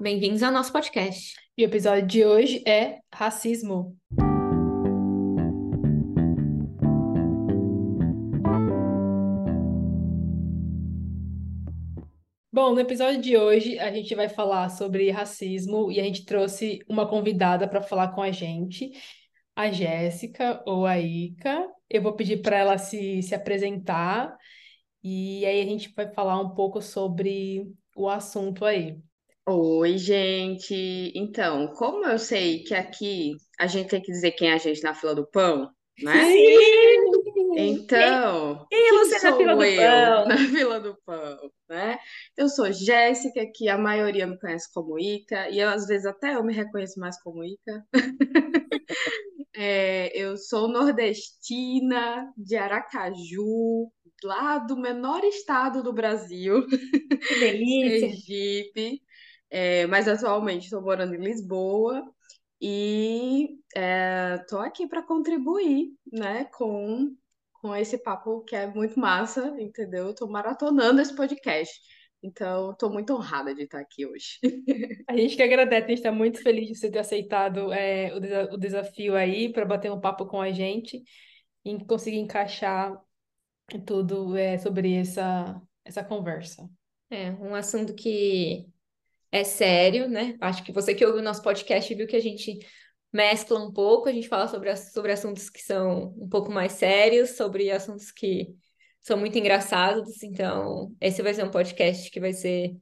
Bem-vindos ao nosso podcast. E o episódio de hoje é racismo. Bom, no episódio de hoje a gente vai falar sobre racismo e a gente trouxe uma convidada para falar com a gente, a Jéssica ou a Ica. Eu vou pedir para ela se, se apresentar e aí a gente vai falar um pouco sobre o assunto aí. Oi, gente. Então, como eu sei que aqui a gente tem que dizer quem é a gente na fila do pão, né? Sim! Então, Quem quem você na sou fila do eu pão? na fila do pão, né? Eu sou Jéssica, que a maioria me conhece como Ica, e eu, às vezes até eu me reconheço mais como Ica. É, eu sou nordestina, de Aracaju, lá do menor estado do Brasil. Que delícia! Sergipe, é, mas atualmente estou morando em Lisboa e estou aqui para contribuir, né, com, com esse papo que é muito massa, entendeu? Estou maratonando esse podcast, então estou muito honrada de estar aqui hoje. A gente que agradece, a gente está muito feliz de você ter aceitado é, o, desa- o desafio aí para bater um papo com a gente e conseguir encaixar tudo é, sobre essa, essa conversa. É um assunto que é sério, né? Acho que você que ouve o nosso podcast viu que a gente mescla um pouco, a gente fala sobre, sobre assuntos que são um pouco mais sérios, sobre assuntos que são muito engraçados. Então, esse vai ser um podcast que vai ser,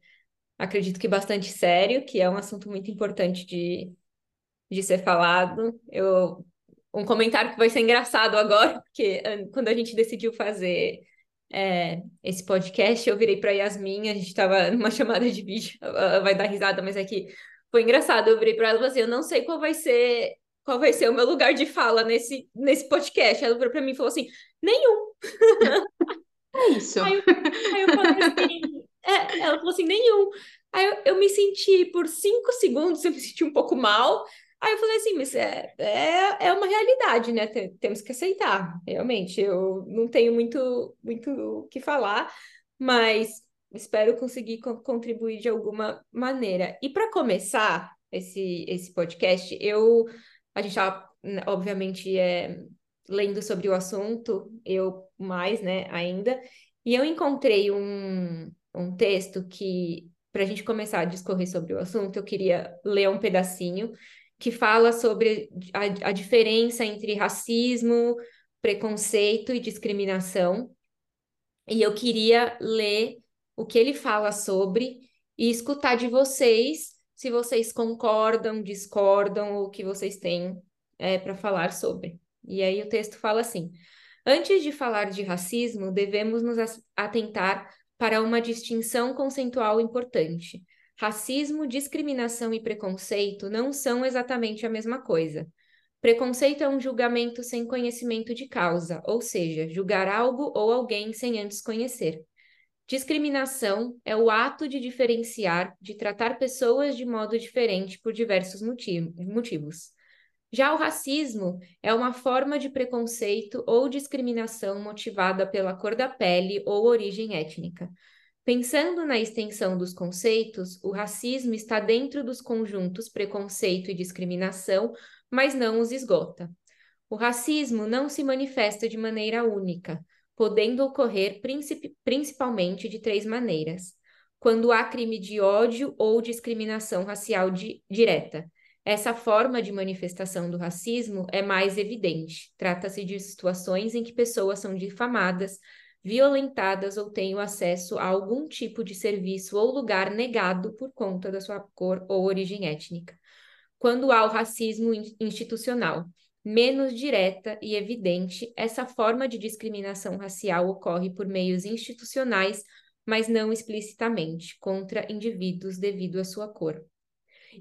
acredito que bastante sério, que é um assunto muito importante de, de ser falado. Eu, um comentário que vai ser engraçado agora, porque quando a gente decidiu fazer é, esse podcast, eu virei para Yasmin, a gente estava numa chamada de vídeo, ela vai dar risada, mas é que foi engraçado. Eu virei para ela e falei assim: eu não sei qual vai ser. Qual vai ser o meu lugar de fala nesse, nesse podcast? Ela virou para mim e falou assim: nenhum. É isso. Aí eu, aí eu falei assim, é, ela falou assim, nenhum. Aí eu, eu me senti, por cinco segundos, eu me senti um pouco mal. Aí eu falei assim, mas é, é, é uma realidade, né? Te- Temos que aceitar, realmente. Eu não tenho muito, muito o que falar, mas espero conseguir co- contribuir de alguma maneira. E para começar esse, esse podcast, eu, a gente estava, obviamente, é, lendo sobre o assunto, eu mais, né, ainda. E eu encontrei um, um texto que, para a gente começar a discorrer sobre o assunto, eu queria ler um pedacinho que fala sobre a, a diferença entre racismo, preconceito e discriminação. E eu queria ler o que ele fala sobre e escutar de vocês se vocês concordam, discordam ou o que vocês têm para falar sobre. E aí o texto fala assim. Antes de falar de racismo, devemos nos atentar para uma distinção conceitual importante. Racismo, discriminação e preconceito não são exatamente a mesma coisa. Preconceito é um julgamento sem conhecimento de causa, ou seja, julgar algo ou alguém sem antes conhecer. Discriminação é o ato de diferenciar, de tratar pessoas de modo diferente por diversos motiv- motivos. Já o racismo é uma forma de preconceito ou discriminação motivada pela cor da pele ou origem étnica. Pensando na extensão dos conceitos, o racismo está dentro dos conjuntos preconceito e discriminação, mas não os esgota. O racismo não se manifesta de maneira única, podendo ocorrer princip- principalmente de três maneiras: quando há crime de ódio ou discriminação racial di- direta. Essa forma de manifestação do racismo é mais evidente. Trata-se de situações em que pessoas são difamadas, violentadas ou o acesso a algum tipo de serviço ou lugar negado por conta da sua cor ou origem étnica. Quando há o racismo in- institucional, menos direta e evidente, essa forma de discriminação racial ocorre por meios institucionais, mas não explicitamente, contra indivíduos devido à sua cor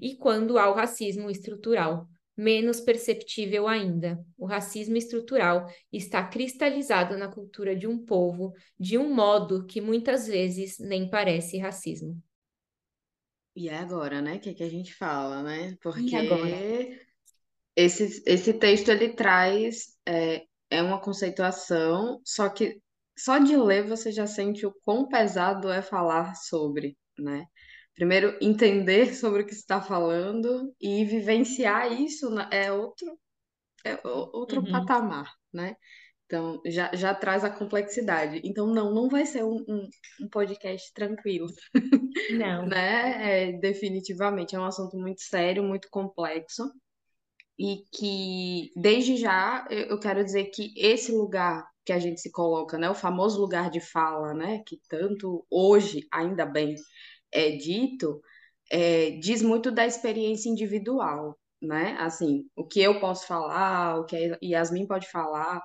e quando há o racismo estrutural, menos perceptível ainda. O racismo estrutural está cristalizado na cultura de um povo de um modo que muitas vezes nem parece racismo. E é agora, né? O que, que a gente fala, né? Porque agora? esse, esse texto ele traz é, é uma conceituação, só que só de ler você já sente o quão pesado é falar sobre, né? Primeiro entender sobre o que está falando e vivenciar isso é outro, é outro Uhum. patamar, né? Então, já, já traz a complexidade. Então, não, não vai ser um, um, um podcast tranquilo, Não. né? É, definitivamente, é um assunto muito sério, muito complexo. E que, desde já, eu eu quero dizer que esse lugar que a gente se coloca, né? O famoso lugar de fala, né? Que tanto hoje, ainda bem, é dito, é, diz muito da experiência individual, né? Assim, o que eu posso falar, o que a Yasmin pode falar,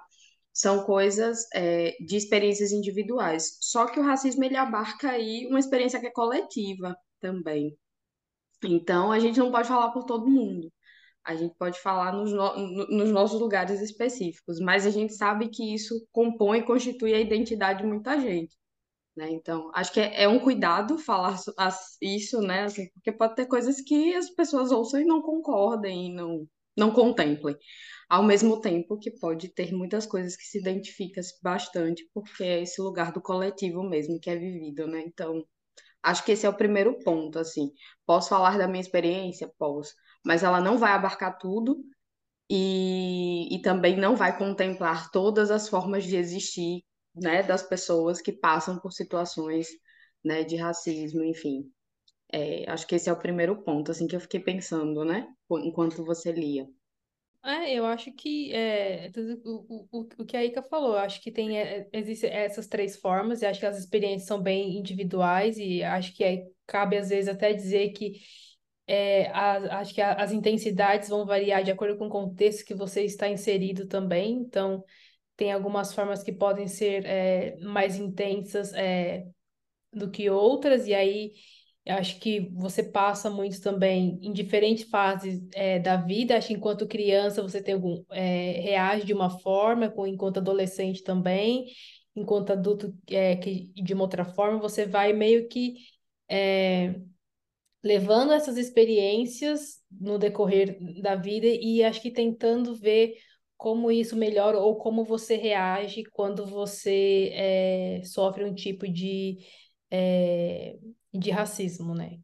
são coisas é, de experiências individuais. Só que o racismo ele abarca aí uma experiência que é coletiva também. Então a gente não pode falar por todo mundo. A gente pode falar nos, no- no- nos nossos lugares específicos, mas a gente sabe que isso compõe e constitui a identidade de muita gente, né? Então, acho que é, é um cuidado falar isso, né? Assim, porque pode ter coisas que as pessoas ouçam e não concordem, e não, não contemplem. Ao mesmo tempo que pode ter muitas coisas que se identificam bastante, porque é esse lugar do coletivo mesmo que é vivido, né? Então, acho que esse é o primeiro ponto, assim. Posso falar da minha experiência? Posso. Mas ela não vai abarcar tudo e, e também não vai contemplar todas as formas de existir, né, das pessoas que passam por situações, né, de racismo, enfim. É, acho que esse é o primeiro ponto, assim, que eu fiquei pensando, né, enquanto você lia. É, eu acho que é, o, o, o que a Ika falou, acho que tem é, existem essas três formas, e acho que as experiências são bem individuais, e acho que é, cabe às vezes até dizer que é, a- acho que a- as intensidades vão variar de acordo com o contexto que você está inserido também, então tem algumas formas que podem ser é, mais intensas é, do que outras, e aí acho que você passa muito também em diferentes fases é, da vida. Acho que enquanto criança você tem algum, é, reage de uma forma, enquanto adolescente também, enquanto adulto é, que, de uma outra forma, você vai meio que é, levando essas experiências no decorrer da vida e acho que tentando ver como isso melhora ou como você reage quando você é, sofre um tipo de, é, de racismo, né?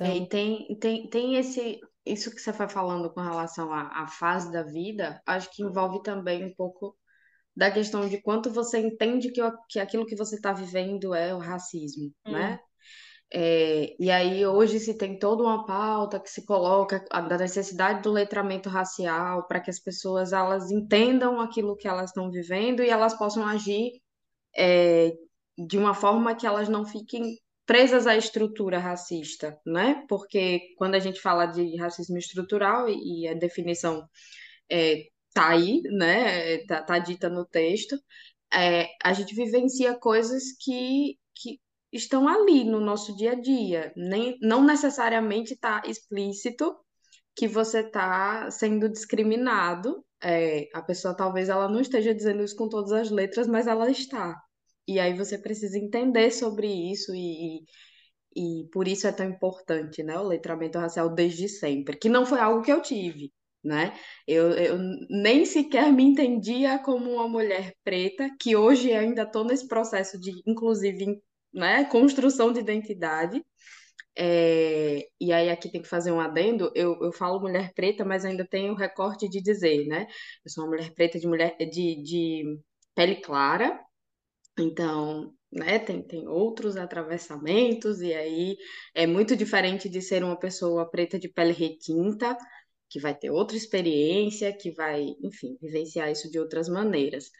É, Então, e tem, tem, tem esse, isso que você foi falando com relação à, à fase da vida, acho que envolve também um pouco da questão de quanto você entende que, que aquilo que você está vivendo é o racismo, hum, né? É, e aí hoje se tem toda uma pauta que se coloca da necessidade do letramento racial para que as pessoas elas entendam aquilo que elas estão vivendo e elas possam agir é, de uma forma que elas não fiquem presas à estrutura racista, né? Porque quando a gente fala de racismo estrutural e, e a definição é, tá aí, né? Tá, tá dita no texto, é, a gente vivencia coisas que estão ali no nosso dia a dia. Nem, não necessariamente está explícito que você está sendo discriminado. É, a pessoa talvez ela não esteja dizendo isso com todas as letras, mas ela está. E aí você precisa entender sobre isso e, e por isso é tão importante, né, o letramento racial desde sempre, que não foi algo que eu tive, né? Eu, eu nem sequer me entendia como uma mulher preta, que hoje ainda estou nesse processo de, inclusive, né, construção de identidade. É, e aí aqui tem que fazer um adendo, eu, eu falo mulher preta, mas ainda tenho o recorte de dizer, né? Eu sou uma mulher preta de mulher de, de pele clara, então, né, tem, tem outros atravessamentos, e aí é muito diferente de ser uma pessoa preta de pele retinta, que vai ter outra experiência, que vai, enfim, vivenciar isso de outras maneiras.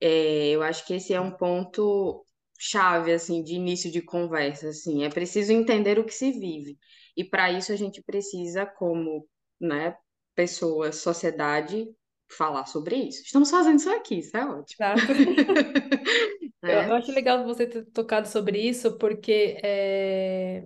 É, eu acho que esse é um ponto chave, assim, de início de conversa, assim, é preciso entender o que se vive. E para isso a gente precisa, como, né, pessoa, sociedade, falar sobre isso. Estamos fazendo isso aqui, isso é ótimo. exato. Eu, eu acho legal você ter tocado sobre isso, porque é,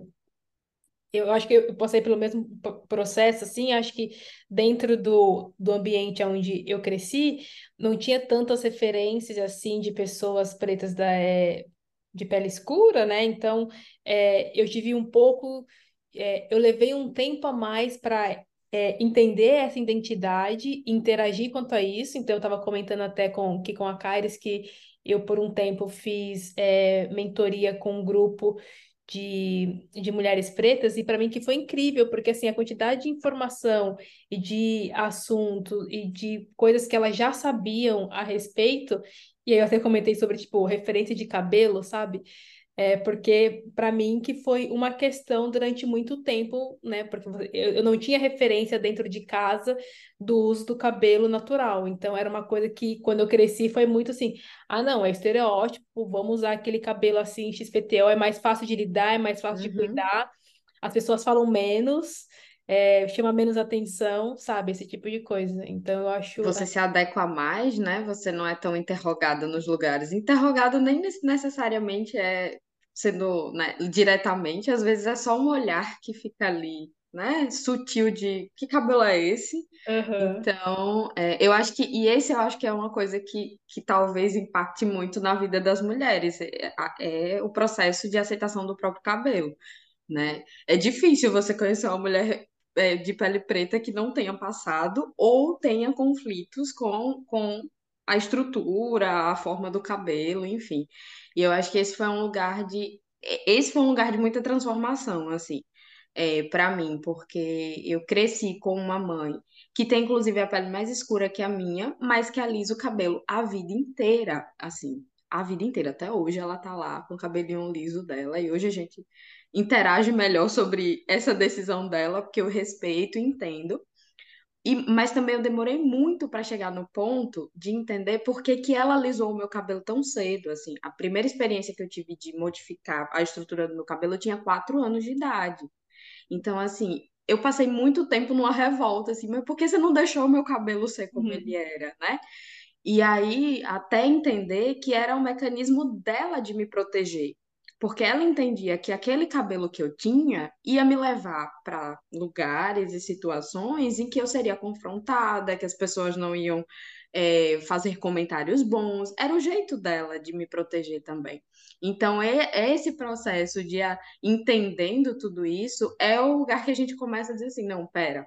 eu acho que eu passei pelo mesmo processo, assim, acho que dentro do, do ambiente onde eu cresci, não tinha tantas referências, assim, de pessoas pretas da, é, de pele escura, né? Então, é, eu tive um pouco, é, eu levei um tempo a mais para entender essa identidade, interagir quanto a isso. Então, eu estava comentando até com, aqui com a Kairos que eu, por um tempo, fiz é, mentoria com um grupo de, de mulheres pretas, e para mim que foi incrível, porque assim, a quantidade de informação e de assunto e de coisas que elas já sabiam a respeito, e aí eu até comentei sobre, tipo, referência de cabelo, sabe? É, porque para mim que foi uma questão durante muito tempo, né? Porque eu, eu não tinha referência dentro de casa do uso do cabelo natural. Então era uma coisa que quando eu cresci foi muito assim, ah, não, é estereótipo, vamos usar aquele cabelo assim, XPTO, é mais fácil de lidar, é mais fácil de Uhum. cuidar. As pessoas falam menos, é, chama menos atenção, sabe? Esse tipo de coisa. Então eu acho Você se adequa mais, né? Você não é tão interrogada nos lugares. Interrogado nem nec- necessariamente é sendo, né, diretamente, às vezes é só um olhar que fica ali, né? Sutil de que cabelo é esse? Aham. Então, é, eu acho que, e esse eu acho que é uma coisa que, que talvez impacte muito na vida das mulheres, é, é o processo de aceitação do próprio cabelo, né? É difícil você conhecer uma mulher é, de pele preta que não tenha passado ou tenha conflitos com, com a estrutura, a forma do cabelo, enfim. E eu acho que esse foi um lugar de, esse foi um lugar de muita transformação, assim, é, para mim, porque eu cresci com uma mãe que tem inclusive a pele mais escura que a minha, mas que alisa o cabelo a vida inteira, assim, a vida inteira. Até hoje ela tá lá com o cabelinho liso dela, e hoje a gente interage melhor sobre essa decisão dela, porque eu respeito e entendo. E, mas também eu demorei muito para chegar no ponto de entender por que que ela alisou o meu cabelo tão cedo, assim. A primeira experiência que eu tive de modificar a estrutura do meu cabelo, eu tinha quatro anos de idade. Então, assim, eu passei muito tempo numa revolta, assim, mas por que você não deixou o meu cabelo ser como ele Uhum. era, né? E aí, até entender que era um mecanismo dela de me proteger. Porque ela entendia que aquele cabelo que eu tinha ia me levar para lugares e situações em que eu seria confrontada, que as pessoas não iam, é, fazer comentários bons. Era o jeito dela de me proteger também. Então, é, é esse processo de a, entendendo tudo isso, é o lugar que a gente começa a dizer assim: não, pera.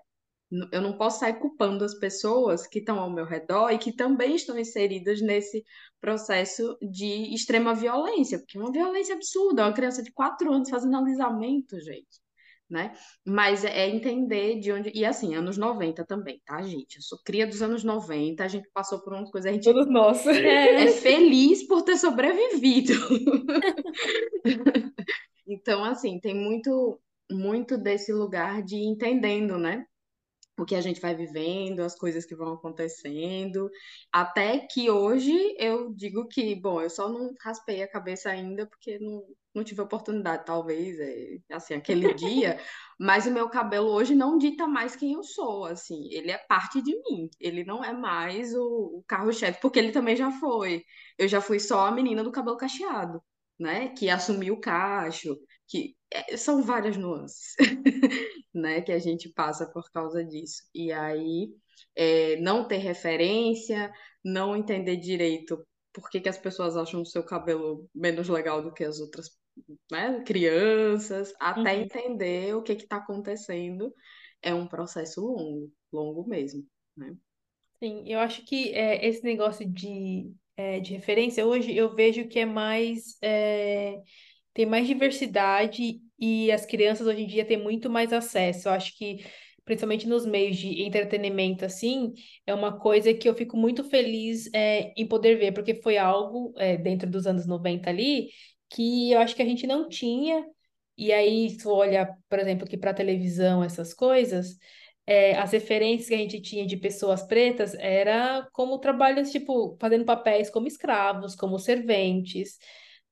Eu não posso sair culpando as pessoas que estão ao meu redor e que também estão inseridas nesse processo de extrema violência, porque é uma violência absurda, uma criança de quatro anos fazendo alisamento, gente, né? Mas é é entender de onde. E assim, anos 90 também, tá, gente? Eu sou cria dos anos 90, a gente passou por umas coisas, a gente Todos nós. é feliz por ter sobrevivido. Então, assim, tem muito, muito desse lugar de entendendo, né? O que a gente vai vivendo, as coisas que vão acontecendo, até que hoje eu digo que, bom, eu só não raspei a cabeça ainda porque não, não tive oportunidade, talvez, é, assim, aquele dia, mas o meu cabelo hoje não dita mais quem eu sou, assim, ele é parte de mim, ele não é mais o, o carro-chefe, porque ele também já foi, eu já fui só a menina do cabelo cacheado, né, que assumiu o cacho, que é, são várias nuances. né, que a gente passa por causa disso. E aí, é, não ter referência, não entender direito por que que as pessoas acham o seu cabelo menos legal do que as outras, né, crianças, até Uhum. entender o que que está acontecendo, é um processo longo, longo mesmo, né? Sim, eu acho que é, esse negócio de, é, de referência, hoje eu vejo que é mais, é, tem mais diversidade e as crianças hoje em dia têm muito mais acesso. Eu acho que, principalmente nos meios de entretenimento, assim, é uma coisa que eu fico muito feliz, é, em poder ver, porque foi algo, é, dentro dos anos 90 ali, que eu acho que a gente não tinha. E aí, tu olha, por exemplo, aqui para televisão, essas coisas é, as referências que a gente tinha de pessoas pretas era como trabalhos, tipo, fazendo papéis como escravos, como serventes,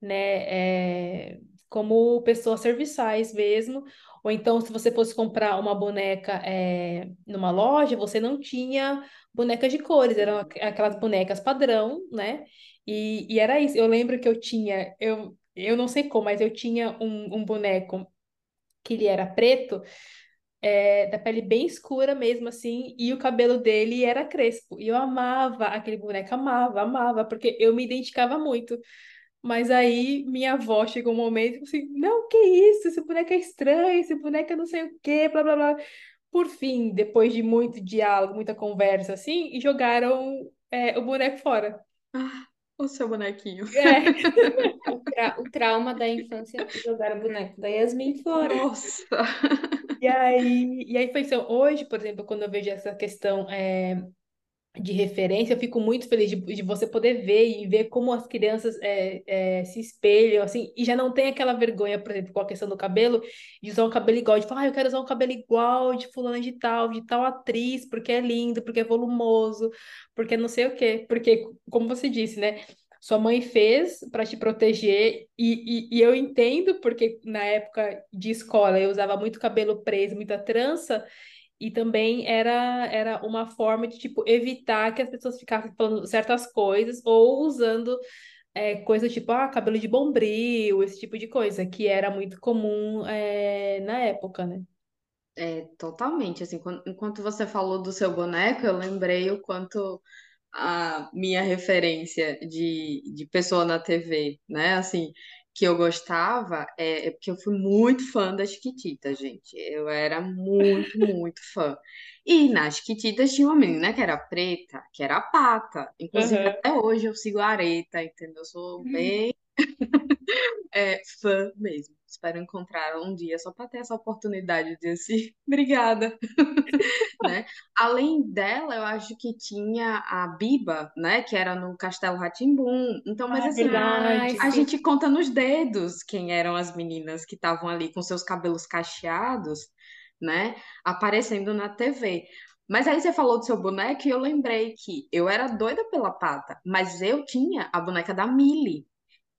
né, é, como pessoas serviçais mesmo. Ou então, se você fosse comprar uma boneca é, numa loja, você não tinha bonecas de cores, eram aqu- aquelas bonecas padrão, né? E, e era isso. Eu lembro que eu tinha, eu, eu não sei como, mas eu tinha um, um boneco que ele era preto é, da pele bem escura mesmo, assim, e o cabelo dele era crespo. E eu amava aquele boneco, amava, amava, porque eu me identificava muito. Mas aí minha avó chegou um momento e falou assim: não, que isso? Esse boneco é estranho, esse boneco é não sei o quê, blá blá blá. Por fim, depois de muito diálogo, muita conversa assim, e jogaram é, o boneco fora. o seu bonequinho. É. o, tra o trauma da infância jogar o boneco da Yasmin fora. Nossa! E aí, e aí foi assim, hoje, por exemplo, quando eu vejo essa questão é, de referência, eu fico muito feliz de, de você poder ver e ver como as crianças é, é, se espelham, assim, e já não tem aquela vergonha, por exemplo, com a questão do cabelo, de usar um cabelo igual, de falar, ah, eu quero usar um cabelo igual de fulana de tal, de tal atriz, porque é lindo, porque é volumoso, porque não sei o quê, porque, como você disse, né, sua mãe fez para te proteger, e, e, e eu entendo, porque na época de escola eu usava muito cabelo preso, muita trança, e também era, era uma forma de, tipo, evitar que as pessoas ficassem falando certas coisas ou usando é, coisas tipo, ah, cabelo de bombril, esse tipo de coisa, que era muito comum é, na época, né? É, totalmente, assim, quando, enquanto você falou do seu boneco, eu lembrei o quanto a minha referência de, de pessoa na TV, né, assim, que eu gostava é, é porque eu fui muito fã das Chiquititas, gente. Eu era muito, muito fã. E nas Chiquititas tinha uma menina que era preta, que era Pata. Inclusive, Uhum. até hoje eu sigo a Areta, entendeu? Eu sou bem é, fã mesmo. Espero encontrar um dia só para ter essa oportunidade de assim, obrigada, né? Além dela, eu acho que tinha a Biba, né? Que era no Castelo rá Então, mas Ah, é assim, verdade. a gente conta nos dedos quem eram as meninas que estavam ali com seus cabelos cacheados, né? Aparecendo na TV. Mas aí você falou do seu boneco e eu lembrei que eu era doida pela Pata, mas eu tinha a boneca da Millie,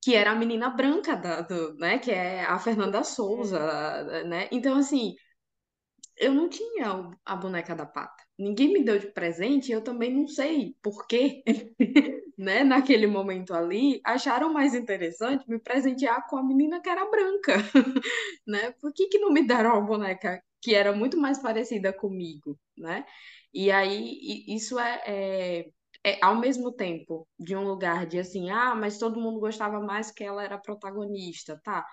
que era a menina branca da, do, né? Que é a Fernanda Souza, né? Então, assim, eu não tinha a boneca da Pata. Ninguém me deu de presente, eu também não sei por quê, né? Naquele momento ali, acharam mais interessante me presentear com a menina que era branca, né? Por que que não me deram uma boneca que era muito mais parecida comigo, né? E aí, isso é, é, é ao mesmo tempo de um lugar de assim, ah, mas todo mundo gostava mais que ela era protagonista, tá?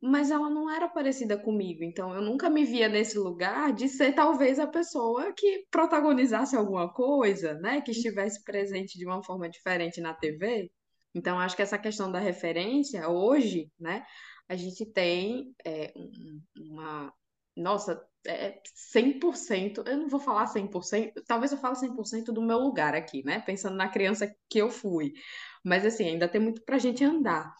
Mas ela não era parecida comigo, então eu nunca me via nesse lugar de ser talvez a pessoa que protagonizasse alguma coisa, né? Que estivesse presente de uma forma diferente na TV. Então, acho que essa questão da referência, hoje, né? A gente tem é, um- uma. Nossa, é 100%. Eu não vou falar 100%, talvez eu fale 100% do meu lugar aqui, né? Pensando na criança que eu fui. Mas, assim, ainda tem muito pra gente andar.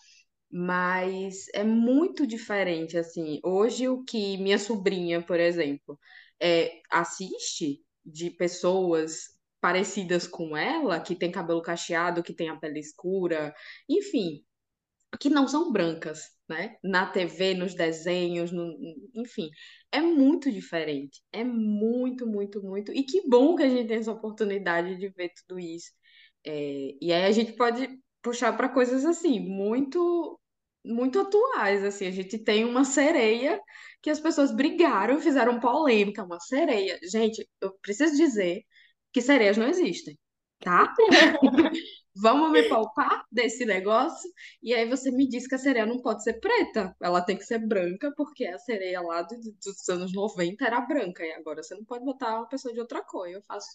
Mas é muito diferente, assim. Hoje, o que minha sobrinha, por exemplo, é, assiste de pessoas parecidas com ela, que tem cabelo cacheado, que tem a pele escura, enfim, que não são brancas, né? Na TV, nos desenhos, no- enfim, é muito diferente. É muito, muito, muito. E que bom que a gente tem essa oportunidade de ver tudo isso. É, e aí a gente pode puxar para coisas assim, muito, muito atuais. Assim, a gente tem uma sereia que as pessoas brigaram, fizeram polêmica, uma sereia. Gente, eu preciso dizer que sereias não existem, tá? Vamos me poupar desse negócio? E aí você me diz que a sereia não pode ser preta, ela tem que ser branca, porque a sereia lá do- dos anos 90 era branca, e agora você não pode botar uma pessoa de outra cor. Eu faço,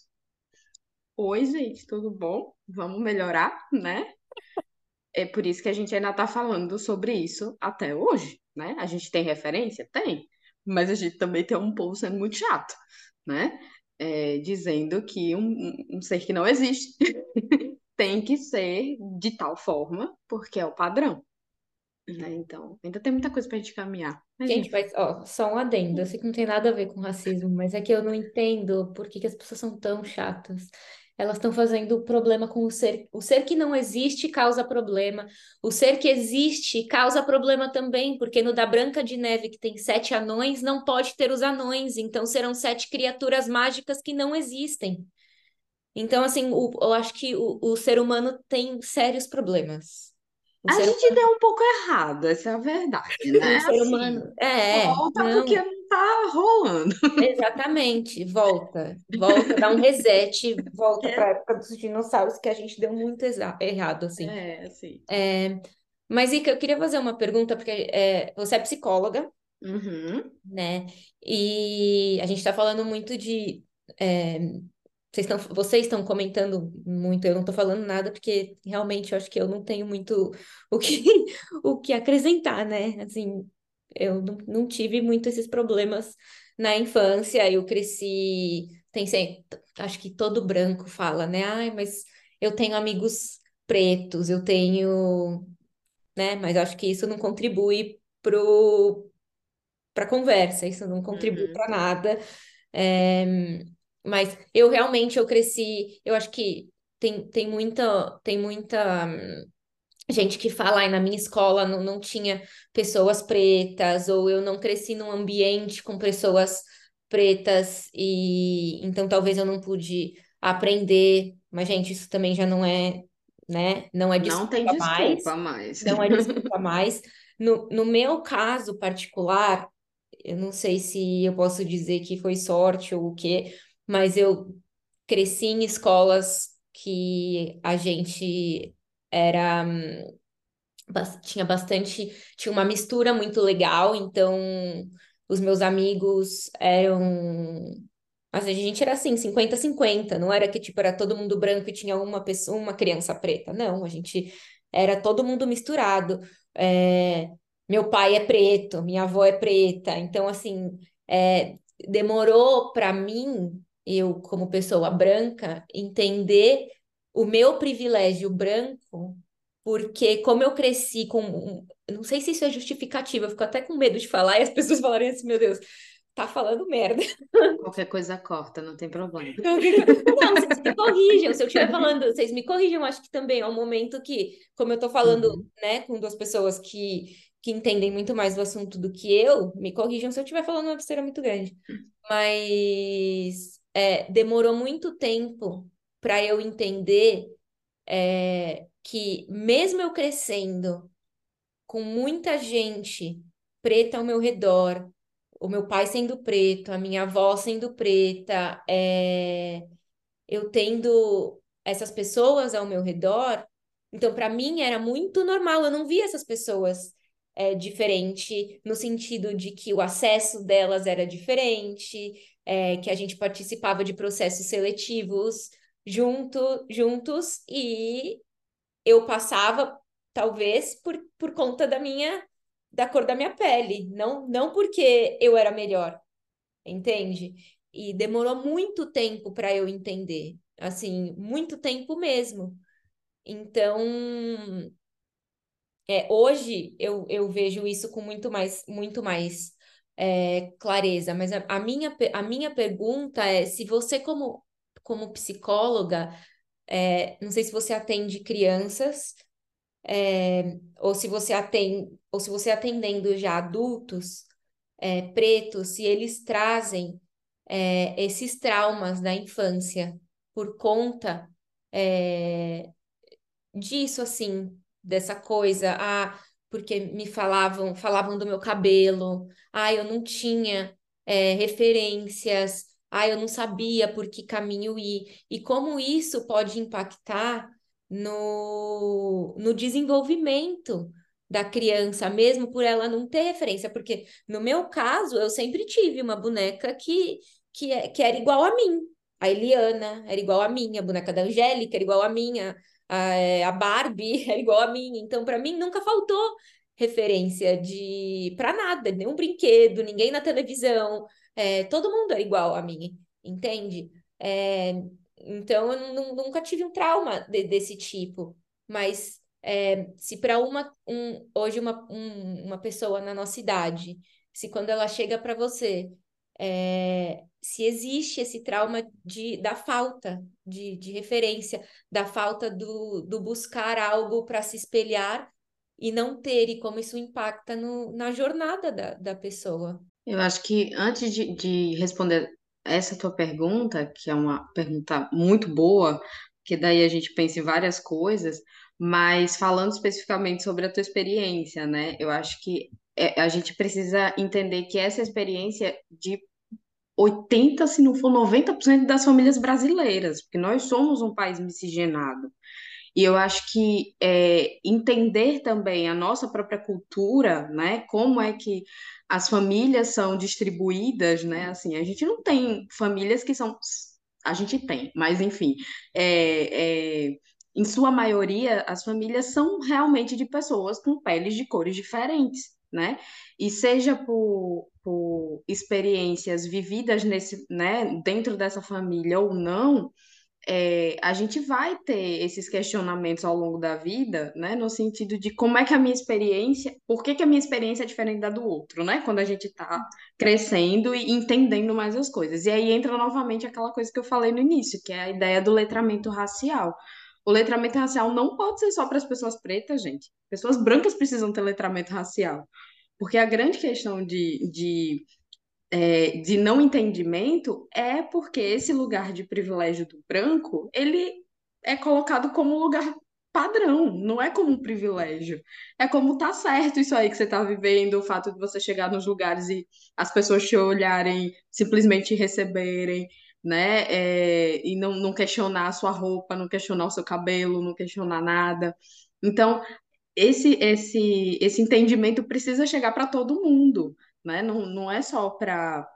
oi, gente, tudo bom? Vamos melhorar, né? É por isso que a gente ainda tá falando sobre isso até hoje, né? A gente tem referência? Tem. Mas a gente também tem um povo sendo muito chato, né? É, dizendo que um um ser que não existe tem que ser de tal forma, porque é o padrão, né? Então, ainda tem muita coisa pra gente caminhar. Mas, Gente, enfim. mas ó, só um adendo. Eu sei que não tem nada a ver com racismo, mas é que eu não entendo por que que as pessoas são tão chatas. Elas estão fazendo problema com o ser. O ser que não existe causa problema. O ser que existe causa problema também, porque no da Branca de Neve, que tem sete anões, não pode ter os anões. Então serão sete criaturas mágicas que não existem. Então, assim, o- eu acho que o, o ser humano tem sérios problemas. O A gente deu um pouco errado, essa é a verdade, né? O ser Assim, humano. É, volta não, porque não tá rolando. exatamente. Volta, volta, dá um reset, volta É, para a época dos dinossauros que a gente deu muito errado, assim. é, assim. É, mas, Ica, eu queria fazer uma pergunta, porque é, você é psicóloga, Uhum. né? E a gente está falando muito de é, vocês estão, vocês estão comentando muito, eu não estou falando nada, porque realmente eu acho que eu não tenho muito o que, o que acrescentar, né? Assim, eu não, não tive muito esses problemas na infância, eu cresci, tem sempre, acho que todo branco fala, né? Ai, mas eu tenho amigos pretos, eu tenho, né? Mas acho que isso não contribui pro para conversa, isso não contribui Uhum. para nada. É, mas eu realmente eu cresci, eu acho que tem, tem muita tem muita hum, gente que fala, ai, na minha escola não, não tinha pessoas pretas, ou eu não cresci num ambiente com pessoas pretas, e então talvez eu não pude aprender, mas, gente, isso também já não é, né, não é Não tem desculpa mais, desculpa mais. não é desculpa mais. No, no meu caso particular, eu não sei se eu posso dizer que foi sorte ou o quê, mas eu cresci em escolas que a gente era bas- tinha bastante, tinha uma mistura muito legal, então os meus amigos eram mas a gente era assim, 50-50, não era que tipo era todo mundo branco e tinha uma pessoa, uma criança preta, não, a gente era todo mundo misturado. É, meu pai é preto, minha avó é preta, então assim, é, demorou para mim, eu como pessoa branca, entender o meu privilégio branco porque como eu cresci com. Não sei se isso é justificativa, eu fico até com medo de falar e as pessoas falarem assim, meu Deus, tá falando merda. Qualquer coisa corta, não tem problema. Não, vocês me corrijam, se eu estiver falando, vocês me corrijam, acho que também é um momento que, como eu tô falando, Uhum. né, com duas pessoas que, que entendem muito mais do assunto do que eu, me corrijam se eu estiver falando uma besteira muito grande. Mas é, demorou muito tempo para eu entender é, que, mesmo eu crescendo com muita gente preta ao meu redor, o meu pai sendo preto, a minha avó sendo preta, é, eu tendo essas pessoas ao meu redor, então para mim era muito normal, eu não via essas pessoas é, diferente, no sentido de que o acesso delas era diferente, é, que a gente participava de processos seletivos junto, juntos e eu passava, talvez, por, por conta da minha, da cor da minha pele, não, não porque eu era melhor, entende? E demorou muito tempo para eu entender, assim, muito tempo mesmo. Então, é, hoje eu, eu vejo isso com muito mais, muito mais é, clareza, mas a, a minha, a minha pergunta é se você, como, como psicóloga, é, não sei se você atende crianças é, ou se você atende, ou se você atendendo já adultos é, pretos, se eles trazem é, esses traumas da infância por conta é, disso, assim, dessa coisa, ah, porque me falavam, falavam do meu cabelo, ah, eu não tinha é, referências, ah, eu não sabia por que caminho ir, e como isso pode impactar no, no desenvolvimento da criança, mesmo por ela não ter referência, porque no meu caso, eu sempre tive uma boneca que, que, é, que era igual a mim. A Eliana era igual a mim, a boneca da Angélica era igual a minha, a, a Barbie era igual a mim. Então, para mim, nunca faltou referência de para nada, nenhum brinquedo, ninguém na televisão, é, todo mundo era igual a mim, entende? É, então, eu nu- nunca tive um trauma de- desse tipo, mas é, se para uma um, hoje uma, um- uma pessoa na nossa idade, se quando ela chega para você, é, se existe esse trauma de, da falta de, de referência, da falta do, do buscar algo para se espelhar e não ter, e como isso impacta no, na jornada da, da pessoa. Eu acho que antes de, de responder essa tua pergunta, que é uma pergunta muito boa, que daí a gente pensa em várias coisas, mas falando especificamente sobre a tua experiência, né? Eu acho que é, a gente precisa entender que essa experiência de 80, se não for 90% das famílias brasileiras, porque nós somos um país miscigenado. E eu acho que é, entender também a nossa própria cultura, né? Como é que as famílias são distribuídas, né? Assim, a gente não tem famílias que são a gente tem, mas enfim, é, é, em sua maioria, as famílias são realmente de pessoas com peles de cores diferentes, né? E seja por, por experiências vividas nesse, né, dentro dessa família ou não, é, a gente vai ter esses questionamentos ao longo da vida, né? No sentido de como é que a minha experiência, por que, que a minha experiência é diferente da do outro, né? Quando a gente está crescendo e entendendo mais as coisas. E aí entra novamente aquela coisa que eu falei no início, que é a ideia do letramento racial. O letramento racial não pode ser só para as pessoas pretas, gente. Pessoas brancas precisam ter letramento racial. Porque a grande questão de, de é, de não entendimento é porque esse lugar de privilégio do branco ele é colocado como lugar padrão, não é como um privilégio. É como tá certo isso aí que você tá vivendo, o fato de você chegar nos lugares e as pessoas te olharem, simplesmente receberem, né? É, e não, não questionar a sua roupa, não questionar o seu cabelo, não questionar nada. Então, esse, esse, esse entendimento precisa chegar para todo mundo né? Não, não é só para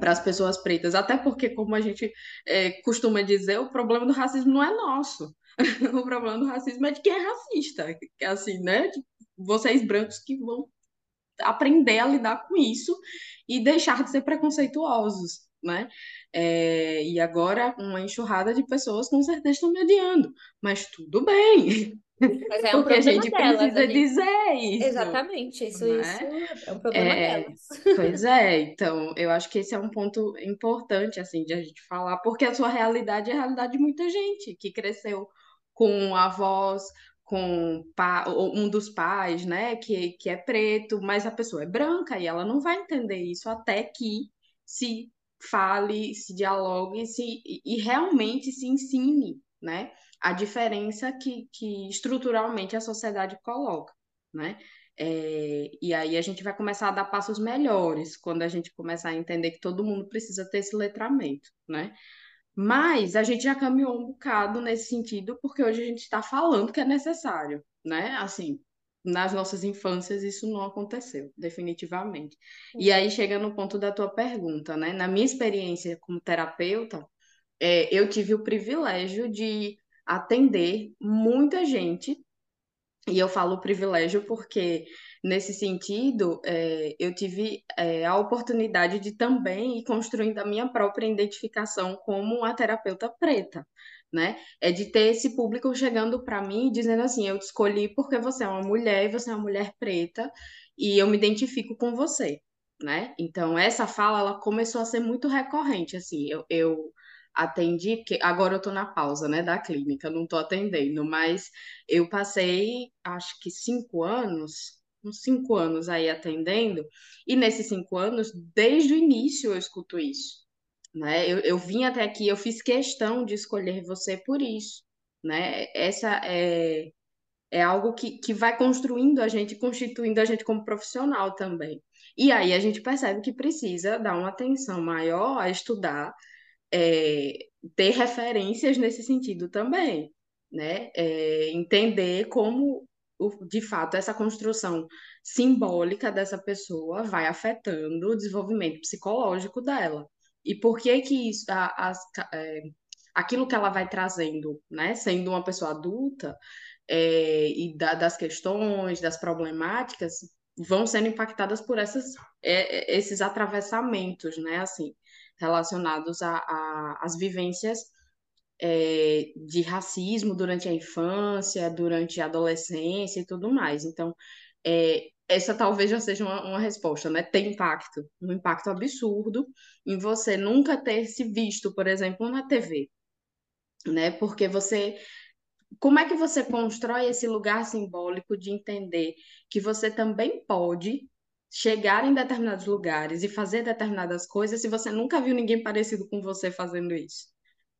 para as pessoas pretas, até porque, como a gente é, costuma dizer, o problema do racismo não é nosso. o problema do racismo é de quem é racista, é assim, né? De vocês brancos que vão aprender a lidar com isso e deixar de ser preconceituosos, né? É, e agora uma enxurrada de pessoas com certeza estão me odiando, mas tudo bem, mas é um Porque a gente delas, precisa a gente... dizer isso. Exatamente, isso, né? isso é um problema é, delas. Pois é, então eu acho que esse é um ponto importante assim de a gente falar, porque a sua realidade é a realidade de muita gente que cresceu com avós, com um dos pais, né, que, que é preto, mas a pessoa é branca e ela não vai entender isso até que se fale, se dialogue se, e realmente se ensine, né? a diferença que, que estruturalmente a sociedade coloca, né? É, e aí a gente vai começar a dar passos melhores quando a gente começar a entender que todo mundo precisa ter esse letramento, né? Mas a gente já caminhou um bocado nesse sentido, porque hoje a gente está falando que é necessário, né? Assim, nas nossas infâncias isso não aconteceu, definitivamente. E aí chega no ponto da tua pergunta, né? Na minha experiência como terapeuta, é, eu tive o privilégio de atender muita gente. E eu falo privilégio porque, nesse sentido, é, eu tive é, a oportunidade de também ir construindo a minha própria identificação como uma terapeuta preta. Né? É de ter esse público chegando para mim dizendo assim: eu te escolhi porque você é uma mulher e você é uma mulher preta e eu me identifico com você, né? Então essa fala ela começou a ser muito recorrente, assim. Eu, eu atendi, que agora eu estou na pausa, né, da clínica, não estou atendendo, mas eu passei, acho que cinco anos, uns cinco anos aí atendendo, e nesses cinco anos, desde o início eu escuto isso, né, eu, eu vim até aqui, eu fiz questão de escolher você por isso, né, essa é, é algo que, que vai construindo a gente, constituindo a gente como profissional também. E aí a gente percebe que precisa dar uma atenção maior a estudar é, ter referências nesse sentido também, né? É, entender como, de fato, essa construção simbólica dessa pessoa vai afetando o desenvolvimento psicológico dela. E por que que isso, a, a, é, aquilo que ela vai trazendo, né? Sendo uma pessoa adulta, é, e da, das questões, das problemáticas, vão sendo impactadas por essas, é, é, esses atravessamentos, né? Assim, relacionados às vivências é, de racismo durante a infância, durante a adolescência e tudo mais. Então, é, essa talvez já seja uma, uma, resposta, né? Tem impacto, um impacto absurdo em você nunca ter se visto, por exemplo, na TV, né? Porque você como é que você constrói esse lugar simbólico de entender que você também pode chegar em determinados lugares e fazer determinadas coisas se você nunca viu ninguém parecido com você fazendo isso,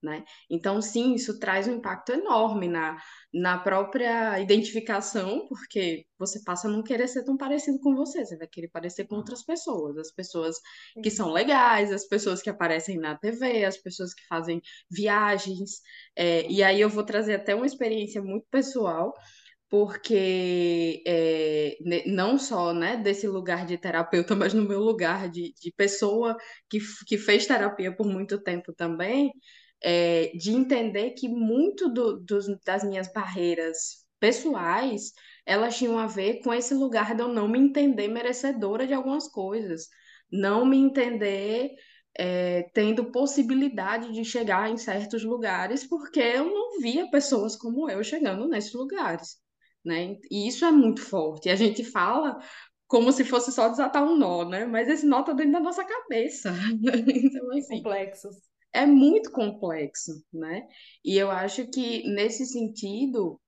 né? Então, sim, isso traz um impacto enorme na, na própria identificação, porque você passa a não querer ser tão parecido com você, você vai querer parecer com outras pessoas, as pessoas que são legais, as pessoas que aparecem na TV, as pessoas que fazem viagens, é, e aí eu vou trazer até uma experiência muito pessoal, porque é, não só né, desse lugar de terapeuta, mas no meu lugar de, de pessoa que, que fez terapia por muito tempo também, é, de entender que muito do, das minhas barreiras pessoais, elas tinham a ver com esse lugar de eu não me entender merecedora de algumas coisas, não me entender é, tendo possibilidade de chegar em certos lugares, porque eu não via pessoas como eu chegando nesses lugares, né? E isso é muito forte. A gente fala como se fosse só desatar um nó, né? Mas esse nó tá dentro da nossa cabeça. então, assim, complexos. É muito complexo, né? E eu acho que nesse sentido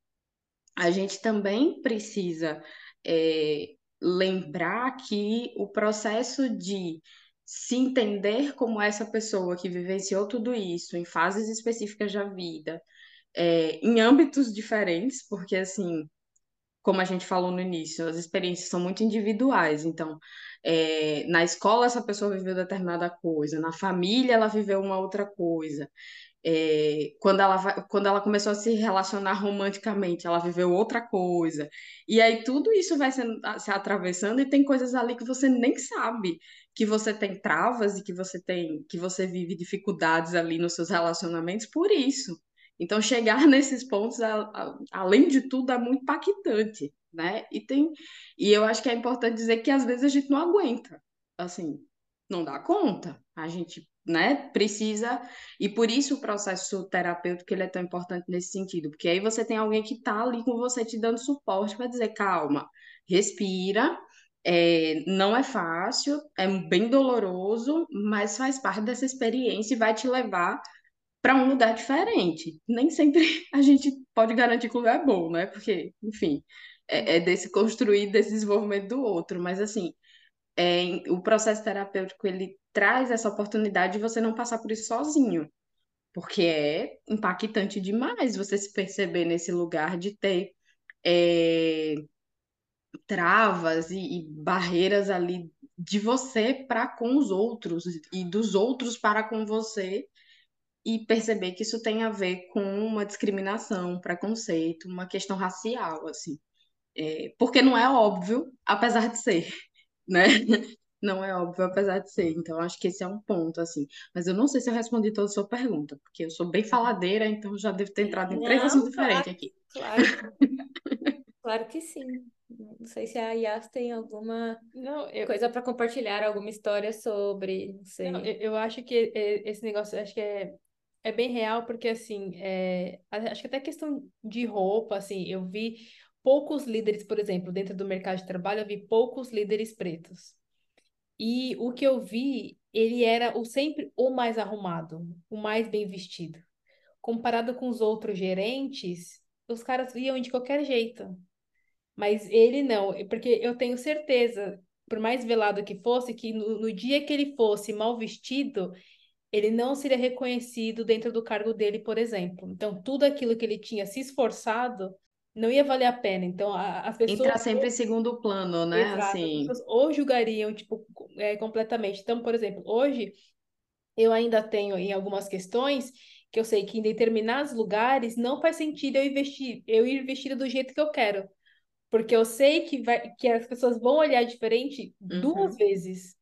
a gente também precisa é, lembrar que o processo de se entender como essa pessoa que vivenciou tudo isso em fases específicas da vida, é, em âmbitos diferentes, porque assim, como a gente falou no início, as experiências são muito individuais. Então, é, na escola essa pessoa viveu determinada coisa, na família ela viveu uma outra coisa. É, quando, ela, quando ela começou a se relacionar romanticamente, ela viveu outra coisa. E aí tudo isso vai se, se atravessando e tem coisas ali que você nem sabe que você tem travas e que você tem que você vive dificuldades ali nos seus relacionamentos por isso. Então, chegar nesses pontos, a, a, além de tudo, é muito impactante, né? E, tem, e eu acho que é importante dizer que às vezes a gente não aguenta, assim, não dá conta. A gente, né, precisa... E por isso o processo terapêutico ele é tão importante nesse sentido, porque aí você tem alguém que está ali com você te dando suporte para dizer, calma, respira, é, não é fácil, é bem doloroso, mas faz parte dessa experiência e vai te levar para um lugar diferente. Nem sempre a gente pode garantir que o lugar é bom, né? Porque, enfim, é, é desse construir, desse desenvolvimento do outro. Mas, assim, é, o processo terapêutico, ele traz essa oportunidade de você não passar por isso sozinho. Porque é impactante demais você se perceber nesse lugar de ter é, travas e, e barreiras ali de você para com os outros e dos outros para com você e perceber que isso tem a ver com uma discriminação, preconceito, uma questão racial, assim. É, porque não é óbvio, apesar de ser, né? Não é óbvio, apesar de ser. Então, acho que esse é um ponto, assim. Mas eu não sei se eu respondi toda a sua pergunta, porque eu sou bem faladeira, então já devo ter entrado em não, três assuntos claro, diferentes aqui. Claro. claro que sim. Não sei se a Yas tem alguma não, eu... coisa para compartilhar, alguma história sobre, não sei. Não, eu, eu, acho que esse negócio, acho que é é bem real, porque assim, é, acho que até questão de roupa, assim, eu vi poucos líderes, por exemplo, dentro do mercado de trabalho, eu vi poucos líderes pretos. E o que eu vi, ele era o sempre o mais arrumado, o mais bem vestido. Comparado com os outros gerentes, os caras iam de qualquer jeito. Mas ele não, porque eu tenho certeza, por mais velado que fosse, que no, no dia que ele fosse mal vestido, ele não seria reconhecido dentro do cargo dele, por exemplo. Então, tudo aquilo que ele tinha se esforçado não ia valer a pena. Então, a, as pessoas. Entra sempre em segundo plano, né? Exato, assim... Ou julgariam, tipo, é, completamente. Então, por exemplo, hoje, eu ainda tenho em algumas questões que eu sei que em determinados lugares não faz sentido eu investir, eu ir vestida do jeito que eu quero. Porque eu sei que, vai, que as pessoas vão olhar diferente uhum. duas vezes.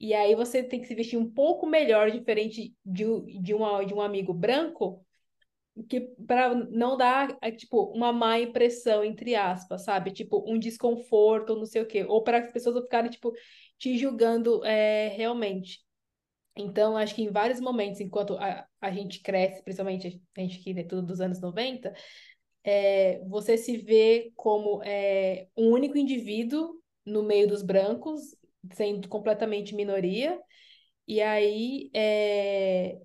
E aí você tem que se vestir um pouco melhor, diferente de, de, uma, de um amigo branco, que para não dar, é, tipo, uma má impressão, entre aspas, sabe? Tipo, um desconforto, não sei o quê. Ou para as pessoas ficarem, tipo, te julgando é, realmente. Então, acho que em vários momentos, enquanto a, a gente cresce, principalmente a gente que é tudo dos anos 90, é, você se vê como é, um único indivíduo no meio dos brancos, sendo completamente minoria. E aí, é...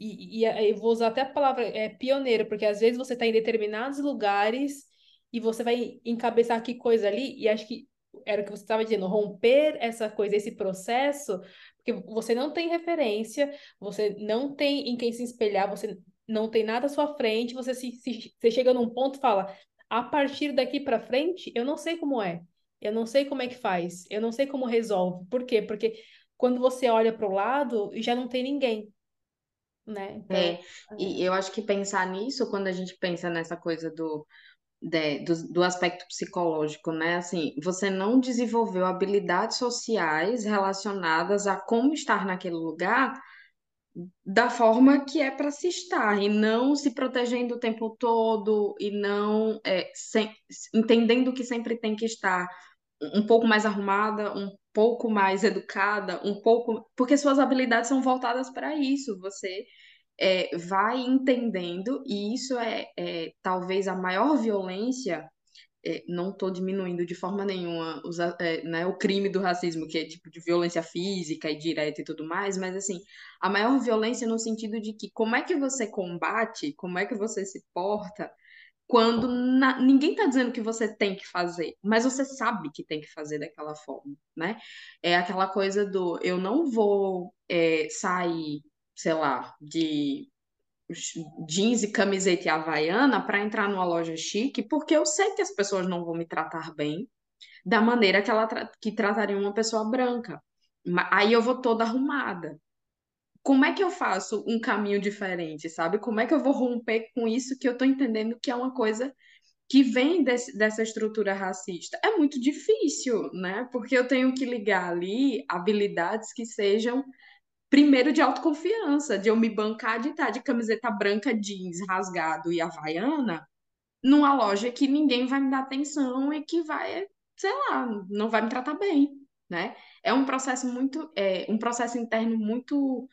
e, e, vou usar até a palavra é, pioneiro, porque às vezes você está em determinados lugares e você vai encabeçar que coisa ali, e acho que era o que você estava dizendo, romper essa coisa, esse processo, porque você não tem referência, você não tem em quem se espelhar, você não tem nada à sua frente, você se, se você chega num ponto e fala, a partir daqui para frente, eu não sei como é. Eu não sei como é que faz, eu não sei como resolve. Por quê? Porque quando você olha para o lado, já não tem ninguém, né? Então, é, e eu acho que pensar nisso, quando a gente pensa nessa coisa do, de, do, do aspecto psicológico, né? Assim, você não desenvolveu habilidades sociais relacionadas a como estar naquele lugar, da forma que é para se estar, e não se protegendo o tempo todo, e não é, sem, entendendo que sempre tem que estar um pouco mais arrumada, um pouco mais educada, um pouco. Porque suas habilidades são voltadas para isso. Você é, vai entendendo, e isso é, é talvez a maior violência é, não estou diminuindo de forma nenhuma os, é, né, o crime do racismo, que é tipo de violência física e direta e tudo mais, mas assim, a maior violência no sentido de que como é que você combate, como é que você se porta quando na, ninguém está dizendo que você tem que fazer, mas você sabe que tem que fazer daquela forma, né? É aquela coisa do eu não vou é, sair, sei lá, de jeans e camiseta e havaiana para entrar numa loja chique, porque eu sei que as pessoas não vão me tratar bem da maneira que ela tra que tratariam uma pessoa branca. Aí eu vou toda arrumada. Como é que eu faço um caminho diferente, sabe? Como é que eu vou romper com isso que eu tô entendendo que é uma coisa que vem desse, dessa estrutura racista? É muito difícil, né? Porque eu tenho que ligar ali habilidades que sejam primeiro de autoconfiança, de eu me bancar de estar de camiseta branca, jeans rasgado e havaiana, numa loja que ninguém vai me dar atenção e que vai, sei lá, não vai me tratar bem, né? É um processo muito, é, um processo interno muito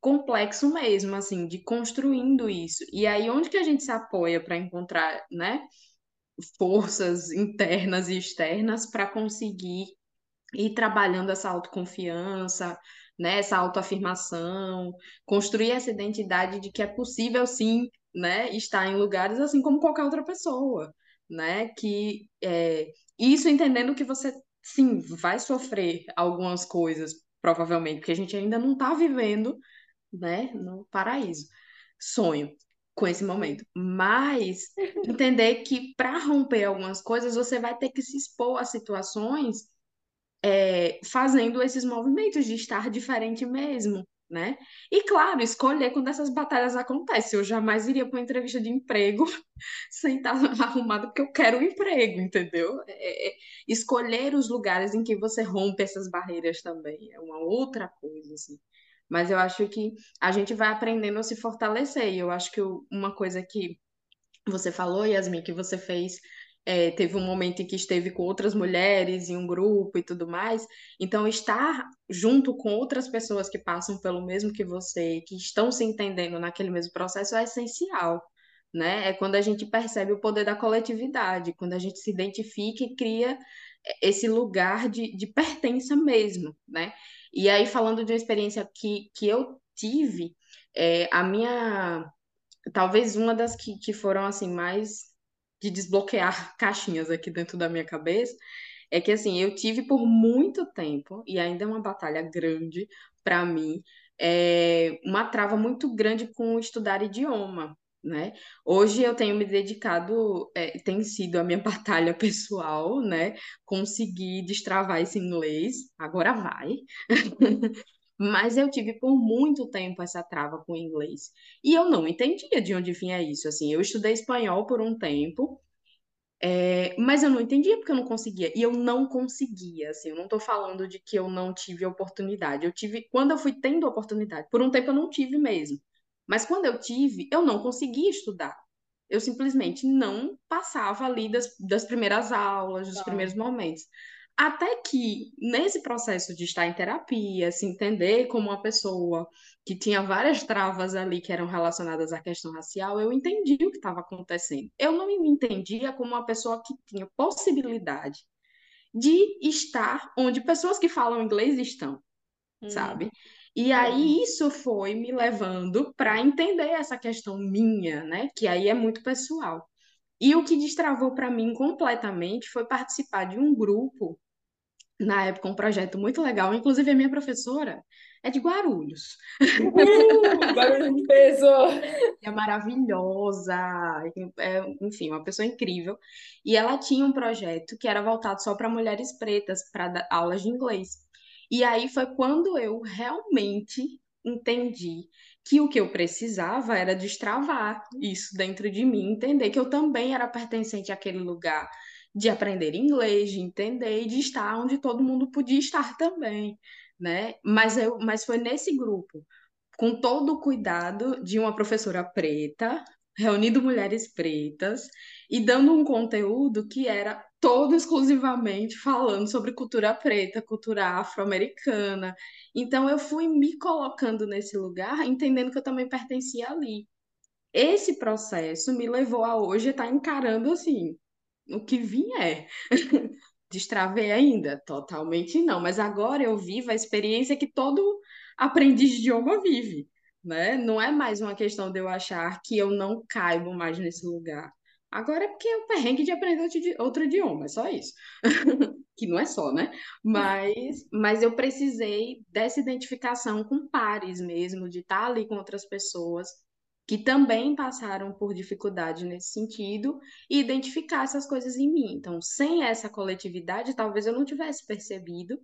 complexo mesmo, assim, de construindo isso. E aí, onde que a gente se apoia para encontrar, né, forças internas e externas para conseguir ir trabalhando essa autoconfiança, né, essa autoafirmação, construir essa identidade de que é possível sim, né, estar em lugares assim como qualquer outra pessoa, né, que é, isso entendendo que você sim vai sofrer algumas coisas provavelmente, porque a gente ainda não está vivendo, né, no paraíso. Sonho com esse momento, mas entender que para romper algumas coisas você vai ter que se expor a situações é, fazendo esses movimentos de estar diferente mesmo, né? E claro, escolher quando essas batalhas acontecem. Eu jamais iria para uma entrevista de emprego sem estar arrumado porque eu quero um emprego, entendeu? É, é, escolher os lugares em que você rompe essas barreiras também é uma outra coisa, assim. Mas eu acho que a gente vai aprendendo a se fortalecer. E eu acho que uma coisa que você falou, Yasmin, que você fez é, teve um momento em que esteve com outras mulheres em um grupo e tudo mais. Então, estar junto com outras pessoas que passam pelo mesmo que você, que estão se entendendo naquele mesmo processo, é essencial. Né? É quando a gente percebe o poder da coletividade, quando a gente se identifica e cria esse lugar de, de pertença mesmo, né? E aí, falando de uma experiência que, que eu tive, é, a minha... Talvez uma das que, que foram, assim, mais de desbloquear caixinhas aqui dentro da minha cabeça, é que assim, eu tive por muito tempo, e ainda é uma batalha grande para mim, é uma trava muito grande com estudar idioma. Né? Hoje eu tenho me dedicado, é, tem sido a minha batalha pessoal, né? Conseguir destravar esse inglês, agora vai. Mas eu tive por muito tempo essa trava com o inglês. E eu não entendia de onde vinha isso. Assim, eu estudei espanhol por um tempo, é, mas eu não entendia porque eu não conseguia. E eu não conseguia, assim, eu não estou falando de que eu não tive oportunidade. Eu tive, quando eu fui tendo oportunidade, por um tempo eu não tive mesmo. Mas quando eu tive, eu não conseguia estudar. Eu simplesmente não passava ali das, das primeiras aulas, dos tá. primeiros momentos. Até que, nesse processo de estar em terapia, se entender como uma pessoa que tinha várias travas ali que eram relacionadas à questão racial, eu entendi o que estava acontecendo. Eu não me entendia como uma pessoa que tinha possibilidade de estar onde pessoas que falam inglês estão, hum. sabe? E aí isso foi me levando para entender essa questão minha, né? Que aí é muito pessoal. E o que destravou para mim completamente foi participar de um grupo na época, um projeto muito legal. Inclusive, a minha professora é de Guarulhos. Uh, Guarulhos de peso! É maravilhosa, é, enfim, uma pessoa incrível. E ela tinha um projeto que era voltado só para mulheres pretas, para aulas de inglês. E aí foi quando eu realmente entendi que o que eu precisava era destravar isso dentro de mim, entender que eu também era pertencente àquele lugar, de aprender inglês, de entender e de estar onde todo mundo podia estar também, né? Mas eu, mas foi nesse grupo com todo o cuidado de uma professora preta, reunindo mulheres pretas e dando um conteúdo que era todo exclusivamente falando sobre cultura preta, cultura afro-americana. Então eu fui me colocando nesse lugar, entendendo que eu também pertencia ali. Esse processo me levou a hoje estar encarando assim, o que vier. Destravei ainda? Totalmente não, mas agora eu vivo a experiência que todo aprendiz de idioma vive né? Não é mais uma questão de eu achar que eu não caibo mais nesse lugar. Agora é porque é o perrengue de aprender outro idioma, é só isso. que não é só, né? Mas, mas eu precisei dessa identificação com pares mesmo, de estar ali com outras pessoas que também passaram por dificuldade nesse sentido e identificar essas coisas em mim. Então, sem essa coletividade, talvez eu não tivesse percebido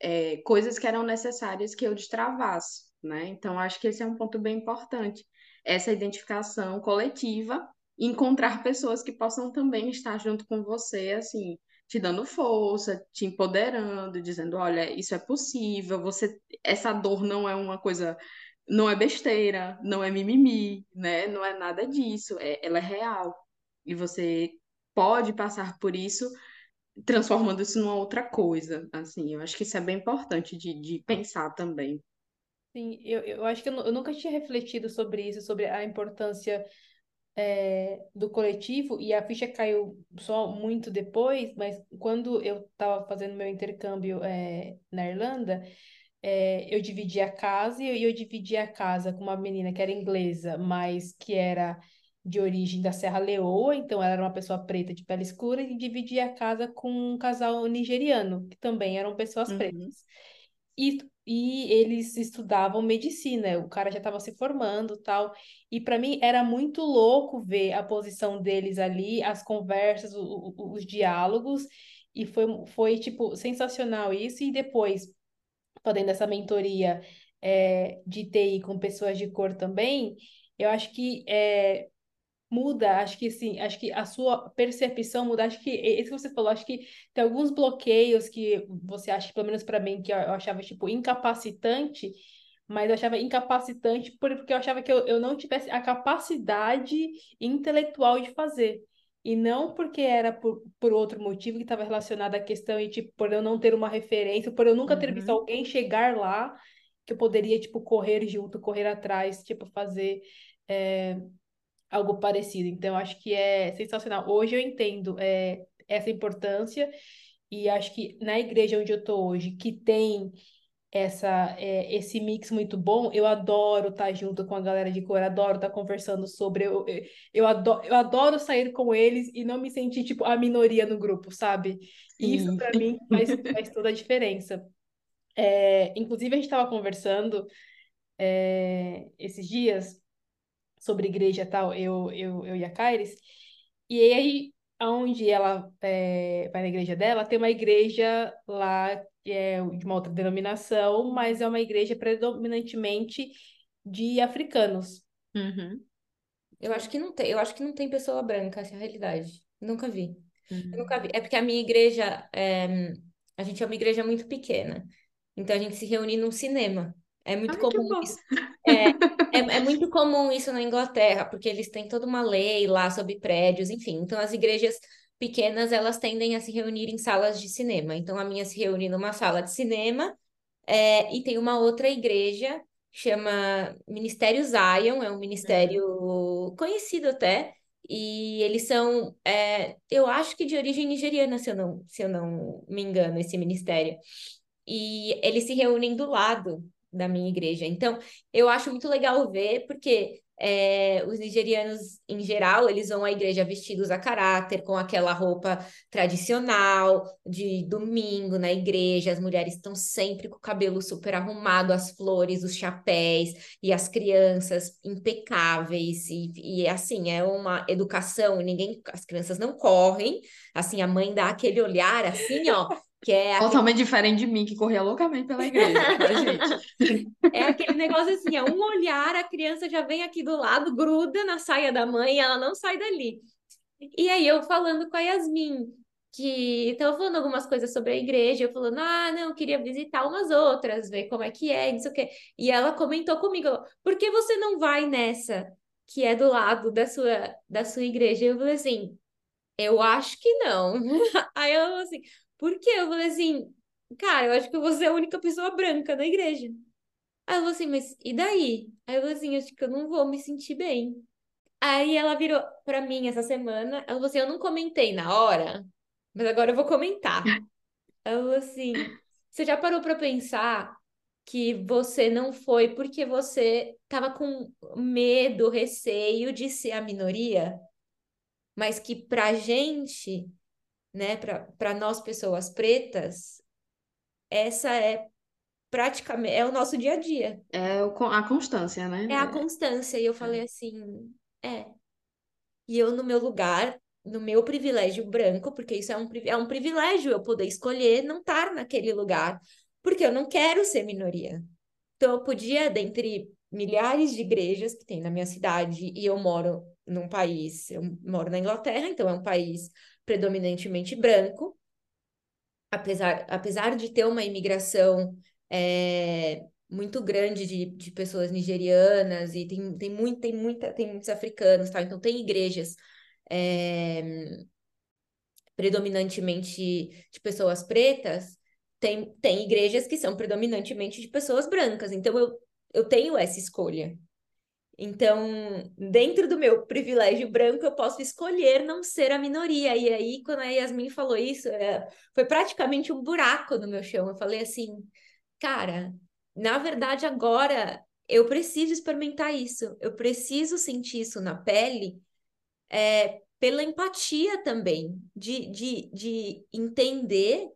é, coisas que eram necessárias que eu destravasse né? Então, acho que esse é um ponto bem importante, essa identificação coletiva, encontrar pessoas que possam também estar junto com você, assim, te dando força, te empoderando, dizendo, olha, isso é possível, você, essa dor não é uma coisa, não é besteira, não é mimimi, né? Não é nada disso, é, ela é real. E você pode passar por isso transformando isso numa outra coisa, assim, eu acho que isso é bem importante de, de pensar também. Sim, eu, eu acho que eu, eu nunca tinha refletido sobre isso, sobre a importância é, do coletivo, e a ficha caiu só muito depois, mas quando eu estava fazendo meu intercâmbio é, na Irlanda, é, eu dividi a casa e eu, dividi a casa com uma menina que era inglesa, mas que era de origem da Serra Leoa, então ela era uma pessoa preta de pele escura, e dividi a casa com um casal nigeriano, que também eram pessoas uhum. pretas. E e eles estudavam medicina, o cara já estava se formando tal. E para mim era muito louco ver a posição deles ali, as conversas, o, o, os diálogos, e foi, foi tipo sensacional isso. E depois, fazendo essa mentoria é, de TI com pessoas de cor também, eu acho que é, muda, acho que sim, acho que a sua percepção muda, acho que isso que você falou, acho que tem alguns bloqueios que você acha, pelo menos para mim, que eu, achava tipo incapacitante, mas eu achava incapacitante porque eu achava que eu, eu não tivesse a capacidade intelectual de fazer. E não porque era por, por outro motivo que estava relacionado à questão e, tipo, por eu não ter uma referência, por eu nunca ter visto uhum. alguém chegar lá, que eu poderia, tipo, correr junto, correr atrás, tipo, fazer é, algo parecido. Então, acho que é sensacional. Hoje eu entendo é, essa importância e acho que na igreja onde eu estou hoje, que tem essa é, esse mix muito bom, eu adoro estar tá junto com a galera de cor, adoro estar tá conversando sobre, eu, eu, adoro, eu adoro sair com eles e não me sentir, tipo, a minoria no grupo, sabe? E isso, para mim, faz, faz toda a diferença. É, inclusive, a gente estava conversando é, esses dias sobre igreja tal, eu, eu, eu e a Kaires. E aí, onde ela é, vai na igreja dela, tem uma igreja lá é de uma outra denominação, mas é uma igreja predominantemente de africanos. Uhum. Eu acho que não tem, eu acho que não tem pessoa branca, essa é a realidade. Nunca vi. Uhum. nunca vi. É porque a minha igreja, é, a gente é uma igreja muito pequena. Então a gente se reúne num cinema. É muito Ai, comum isso. É, é, é, muito comum isso na Inglaterra, porque eles têm toda uma lei lá sobre prédios, enfim. Então, as igrejas pequenas, elas tendem a se reunir em salas de cinema. Então, a minha se reúne numa sala de cinema, é, e tem uma outra igreja, chama Ministério Zion, é um ministério conhecido até, e eles são, é, eu acho que de origem nigeriana, se eu não, se eu não me engano, esse ministério. E eles se reúnem do lado da minha igreja. Então, eu acho muito legal ver, porque é, os nigerianos, em geral, eles vão à igreja vestidos a caráter, com aquela roupa tradicional de domingo na igreja. As mulheres estão sempre com o cabelo super arrumado, as flores, os chapéus, e as crianças impecáveis. E, e assim, é uma educação, ninguém, as crianças não correm. Assim, a mãe dá aquele olhar assim, ó. Que é Totalmente aquele... diferente de mim, que corria loucamente pela igreja, gente? É aquele negócio assim, é um olhar, a criança já vem aqui do lado, gruda na saia da mãe, ela não sai dali. E aí eu falando com a Yasmin, que estava falando algumas coisas sobre a igreja, eu falando, ah, não, queria visitar umas outras, ver como é que é, não sei o quê. E ela comentou comigo, por que você não vai nessa que é do lado da sua, da sua igreja? Eu falei assim, eu acho que não. Aí ela falou assim, por quê? Eu falei assim, cara, eu acho que você é a única pessoa branca na igreja. Aí ela falou assim, mas e daí? Aí eu falei assim, acho que eu não vou me sentir bem. Aí ela virou para mim essa semana, ela falou assim, eu não comentei na hora, mas agora eu vou comentar. Ela falou assim, você já parou para pensar que você não foi porque você estava com medo, receio de ser a minoria? Mas que pra gente, né, para nós pessoas pretas, essa é praticamente é o nosso dia a dia. É o, a constância, né? É a constância. E eu falei assim, é. E eu, no meu lugar, no meu privilégio branco, porque isso é um, é um privilégio eu poder escolher não estar naquele lugar, porque eu não quero ser minoria. Então, eu podia, dentre milhares de igrejas que tem na minha cidade, e eu moro num país, eu moro na Inglaterra, então é um país predominantemente branco, apesar, apesar de ter uma imigração é, muito grande de, de pessoas nigerianas e tem, tem, muito, tem, muita, tem muitos africanos, tá? Então tem igrejas é, predominantemente de pessoas pretas, tem, tem igrejas que são predominantemente de pessoas brancas. Então eu, eu tenho essa escolha. Então, dentro do meu privilégio branco, eu posso escolher não ser a minoria. E aí, quando a Yasmin falou isso, é, foi praticamente um buraco no meu chão. Eu falei assim, cara, na verdade, agora eu preciso experimentar isso, eu preciso sentir isso na pele, é, pela empatia também, de, de, de entender,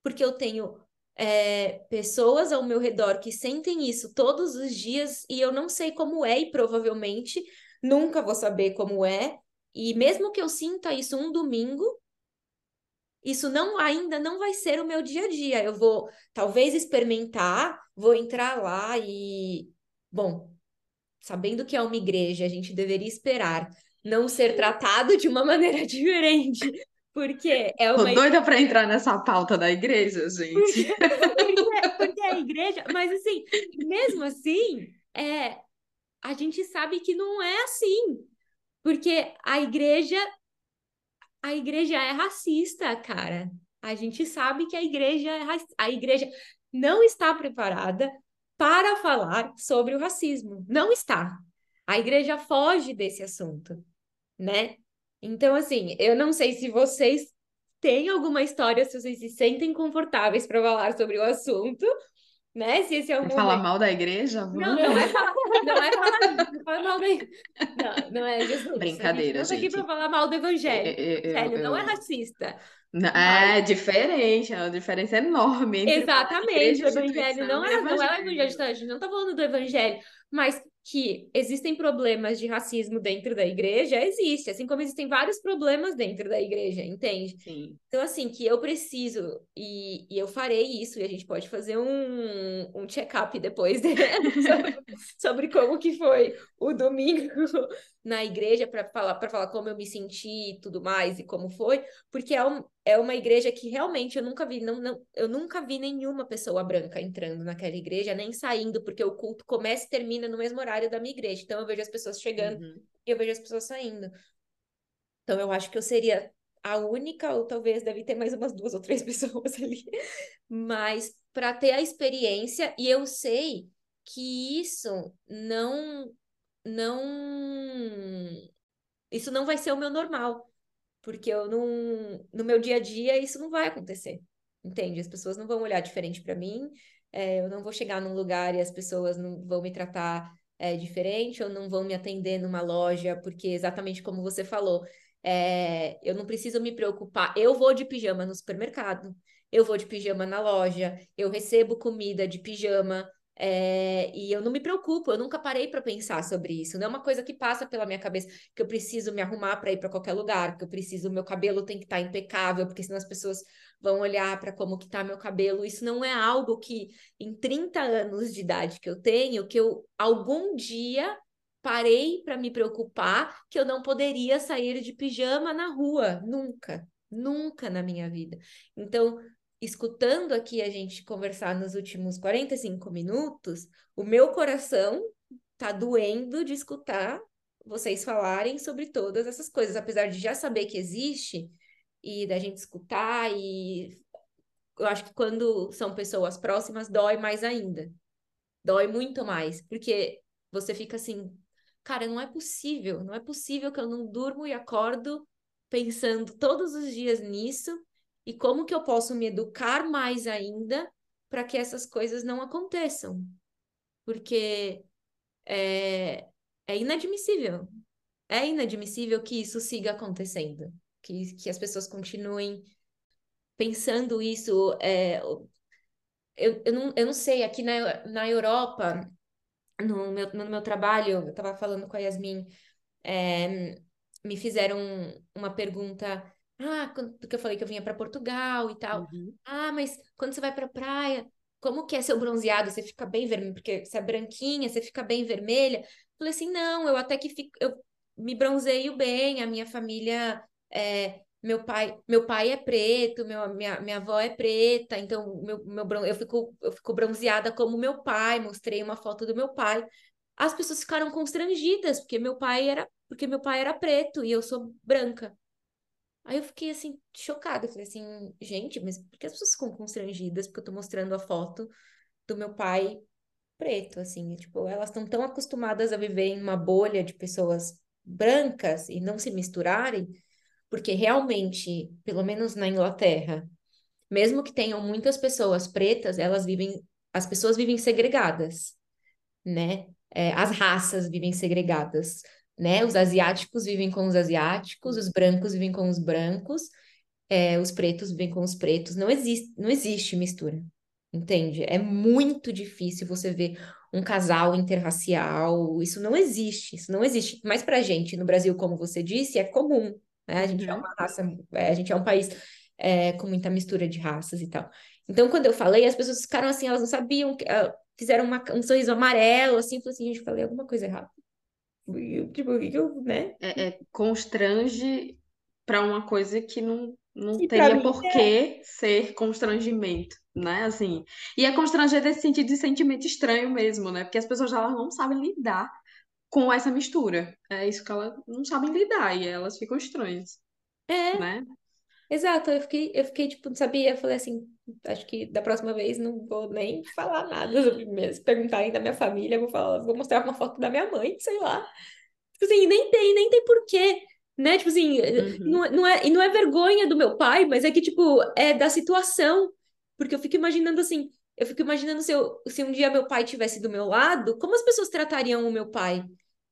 porque eu tenho é, pessoas ao meu redor que sentem isso todos os dias e eu não sei como é, e provavelmente nunca vou saber como é. E mesmo que eu sinta isso um domingo, isso não ainda não vai ser o meu dia a dia. Eu vou talvez experimentar, vou entrar lá e bom, sabendo que é uma igreja, a gente deveria esperar não ser tratado de uma maneira diferente, porque é uma Tô doida para entrar nessa pauta da igreja, gente. Porque, porque, porque é a igreja, mas assim, mesmo assim, é a gente sabe que não é assim. Porque a igreja a igreja é racista, cara. A gente sabe que a igreja é a igreja não está preparada para falar sobre o racismo. Não está. A igreja foge desse assunto, né? Então, assim, eu não sei se vocês têm alguma história, se vocês se sentem confortáveis para falar sobre o assunto, né? Se esse é o momento. Falar mal da igreja? Não, não é falar, não é falar, não falar mal da Não, não é Jesus. Brincadeira, a gente. aqui para falar mal do evangelho. Eu, eu, não é racista. É diferente, é uma diferença enorme. Exatamente, o evangelho não é, não é o evangelho, a gente não está falando do evangelho, mas que existem problemas de racismo dentro da igreja, existe, assim como existem vários problemas dentro da igreja, entende? Sim. Então, assim, que eu preciso, e, e eu farei isso, e a gente pode fazer um, um check-up depois de, sobre, sobre, como que foi o domingo na igreja para falar, para falar como eu me senti e tudo mais, e como foi, porque é, um, é uma igreja que realmente eu nunca vi, não, não, eu nunca vi nenhuma pessoa branca entrando naquela igreja, nem saindo, porque o culto começa e termina no mesmo horário da minha igreja. Então eu vejo as pessoas chegando uhum. e eu vejo as pessoas saindo. Então eu acho que eu seria a única, ou talvez deve ter mais umas duas ou três pessoas ali, mas para ter a experiência, e eu sei que isso não não isso não vai ser o meu normal porque eu não, no meu dia a dia isso não vai acontecer, entende? As pessoas não vão olhar diferente para mim, é, eu não vou chegar num lugar e as pessoas não vão me tratar é, diferente ou não vão me atender numa loja, porque exatamente como você falou, é, eu não preciso me preocupar. Eu vou de pijama no supermercado, eu vou de pijama na loja, eu recebo comida de pijama, é, e eu não me preocupo, eu nunca parei para pensar sobre isso. Não é uma coisa que passa pela minha cabeça que eu preciso me arrumar para ir para qualquer lugar, que eu preciso, meu cabelo tem que estar tá impecável, porque senão as pessoas vão olhar para como que tá meu cabelo. Isso não é algo que em 30 anos de idade que eu tenho, que eu algum dia parei para me preocupar que eu não poderia sair de pijama na rua, nunca. Nunca na minha vida. Então, escutando aqui a gente conversar nos últimos 45 minutos, o meu coração tá doendo de escutar vocês falarem sobre todas essas coisas, apesar de já saber que existe e da gente escutar e eu acho que quando são pessoas próximas dói mais ainda. Dói muito mais, porque você fica assim, cara, não é possível, não é possível que eu não durmo e acordo pensando todos os dias nisso e como que eu posso me educar mais ainda para que essas coisas não aconteçam. Porque é, é inadmissível. É inadmissível que isso siga acontecendo. Que, que as pessoas continuem pensando isso. É, eu, eu, não, eu não sei, aqui na, na Europa, no meu, no meu trabalho, eu estava falando com a Yasmin, é, me fizeram uma pergunta. Ah, quando, porque eu falei que eu vinha para Portugal e tal. Uhum. Ah, mas quando você vai para a praia, como que é seu bronzeado? Você fica bem vermelho, porque você é branquinha, você fica bem vermelha. Falei assim, não, eu até que fico, eu me bronzeio bem, a minha família é, meu pai, meu pai é preto, meu, minha, minha avó é preta, então meu, meu, eu, fico, eu fico bronzeada como meu pai, mostrei uma foto do meu pai. As pessoas ficaram constrangidas, porque meu pai era, porque meu pai era preto e eu sou branca. Aí eu fiquei assim, chocada. Falei assim, gente, mas por que as pessoas ficam constrangidas? Porque eu tô mostrando a foto do meu pai preto, assim. Tipo, elas estão tão acostumadas a viver em uma bolha de pessoas brancas e não se misturarem, porque realmente, pelo menos na Inglaterra, mesmo que tenham muitas pessoas pretas, elas vivem, as pessoas vivem segregadas, né? É, as raças vivem segregadas né? Os asiáticos vivem com os asiáticos, os brancos vivem com os brancos, é, os pretos vivem com os pretos. Não existe, não existe mistura, entende? É muito difícil você ver um casal interracial. Isso não existe, isso não existe. Mas para gente no Brasil, como você disse, é comum. Né? A gente é uhum. uma raça, é, a gente é um país é, com muita mistura de raças e tal. Então, quando eu falei, as pessoas ficaram assim, elas não sabiam, uh, fizeram uma, um sorriso amarelo, assim, falou assim, gente, falei alguma coisa errada. Tipo, eu, né? É, é constrange para uma coisa que não, não teria por que é. ser constrangimento, né? Assim, e é constranger desse sentido de sentimento estranho mesmo, né? Porque as pessoas elas não sabem lidar com essa mistura. É isso que elas não sabem lidar e elas ficam estranhas. É. Né? Exato, eu fiquei, eu fiquei, tipo, não sabia, eu falei assim, acho que da próxima vez não vou nem falar nada sobre mim. Se perguntarem da minha família, vou falar, vou mostrar uma foto da minha mãe, sei lá. Tipo assim, nem tem, nem tem porquê, né? Tipo assim, uhum. não, não é, e não é vergonha do meu pai, mas é que, tipo, é da situação. Porque eu fico imaginando assim, eu fico imaginando se, eu, se um dia meu pai tivesse do meu lado, como as pessoas tratariam o meu pai?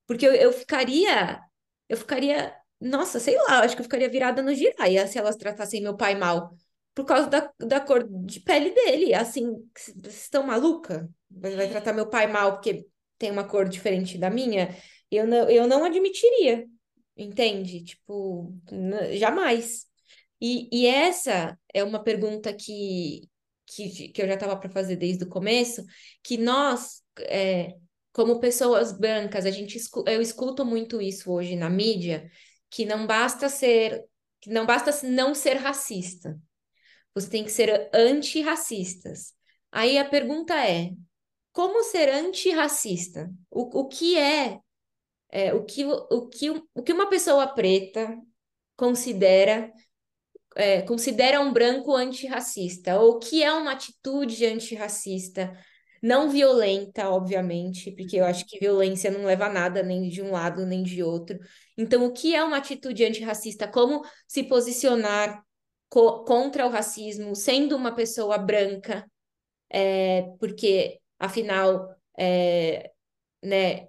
Porque eu, eu ficaria, eu ficaria nossa, sei lá, acho que eu ficaria virada no giraia se elas tratassem meu pai mal. Por causa da, da cor de pele dele. Assim, vocês estão maluca? Vai, vai tratar meu pai mal porque tem uma cor diferente da minha? Eu não, eu não admitiria. Entende? Tipo, jamais. E, e essa é uma pergunta que, que, que eu já estava para fazer desde o começo, que nós, é, como pessoas brancas, a gente eu escuto muito isso hoje na mídia, que não basta ser, que não basta não ser racista. Você tem que ser antirracistas. Aí a pergunta é: como ser antirracista? O, o que é, é o, que, o, que, o que uma pessoa preta considera é, considera um branco antirracista? Ou o que é uma atitude antirracista? Não violenta, obviamente, porque eu acho que violência não leva a nada nem de um lado nem de outro. Então, o que é uma atitude antirracista? Como se posicionar co contra o racismo sendo uma pessoa branca? É, porque, afinal, é, né,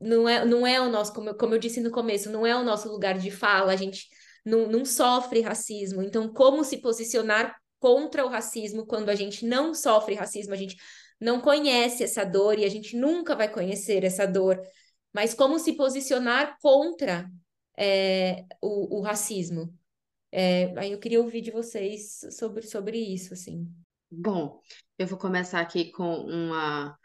não é, não é o nosso, como eu, como eu disse no começo, não é o nosso lugar de fala, a gente não, não sofre racismo. Então, como se posicionar contra o racismo quando a gente não sofre racismo, a gente não conhece essa dor e a gente nunca vai conhecer essa dor, mas como se posicionar contra é, o, o, racismo. É, aí eu queria ouvir de vocês sobre, sobre isso, assim. Bom, eu vou começar aqui com uma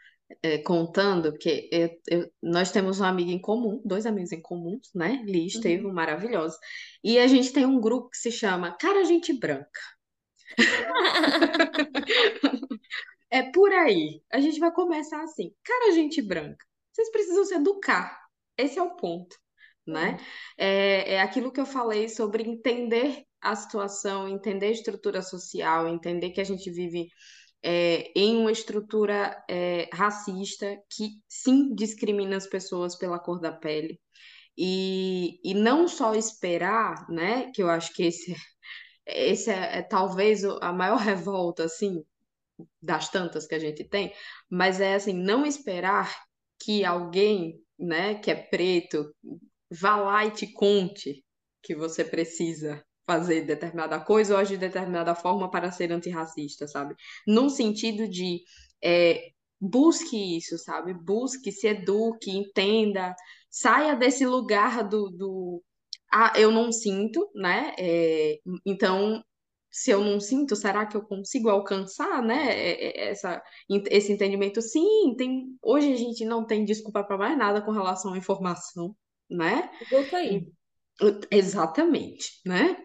é, contando, porque eu, eu, nós temos um amigo em comum, dois amigos em comum, né? Liz, teve Uhum. um maravilhoso. E a gente tem um grupo que se chama Cara Gente Branca. É por aí. A gente vai começar assim. Cara, gente branca, vocês precisam se educar. Esse é o ponto, né? É, é aquilo que eu falei sobre entender a situação, entender a estrutura social, entender que a gente vive é, em uma estrutura é, racista que sim discrimina as pessoas pela cor da pele. E, e não só esperar, né? Que eu acho que esse, esse é, é talvez a maior revolta, assim, das tantas que a gente tem, mas é assim, não esperar que alguém, né, que é preto, vá lá e te conte que você precisa fazer determinada coisa ou agir de determinada forma para ser antirracista, sabe? Num sentido de é, busque isso, sabe? Busque, se eduque, entenda, saia desse lugar do, do ah, eu não sinto, né? É, então se eu não sinto, será que eu consigo alcançar, né, essa, esse entendimento? Sim, tem, hoje a gente não tem desculpa para mais nada com relação à informação, né? Voltou aí. Exatamente, né?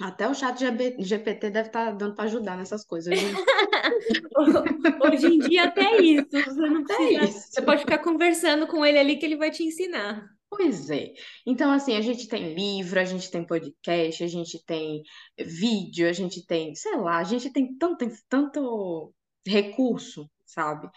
Até o chat GPT deve estar tá dando para ajudar nessas coisas. Hoje em dia até isso, você não precisa, isso. você pode ficar conversando com ele ali que ele vai te ensinar. Pois é. Então, assim, a gente tem livro, a gente tem podcast, a gente tem vídeo, a gente tem, sei lá, a gente tem tanto, tanto recurso, sabe?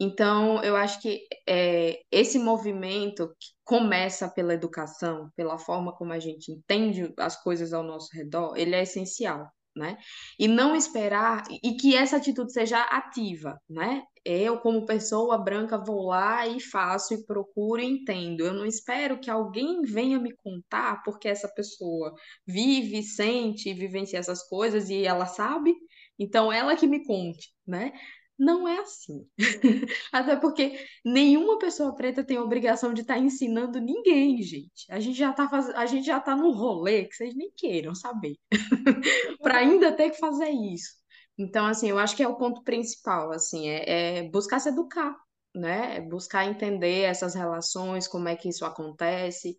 Então, eu acho que é, esse movimento que começa pela educação, pela forma como a gente entende as coisas ao nosso redor, ele é essencial. Né? E não esperar, e que essa atitude seja ativa, né? Eu, como pessoa branca, vou lá e faço e procuro e entendo. Eu não espero que alguém venha me contar porque essa pessoa vive, sente, vivencia essas coisas e ela sabe, então ela que me conte, né? Não é assim. Até porque nenhuma pessoa preta tem a obrigação de estar tá ensinando ninguém, gente. A gente já está faz... a gente já tá num rolê que vocês nem queiram saber. para ainda ter que fazer isso. Então, assim, eu acho que é o ponto principal, assim, é, é buscar se educar, né? É buscar entender essas relações, como é que isso acontece.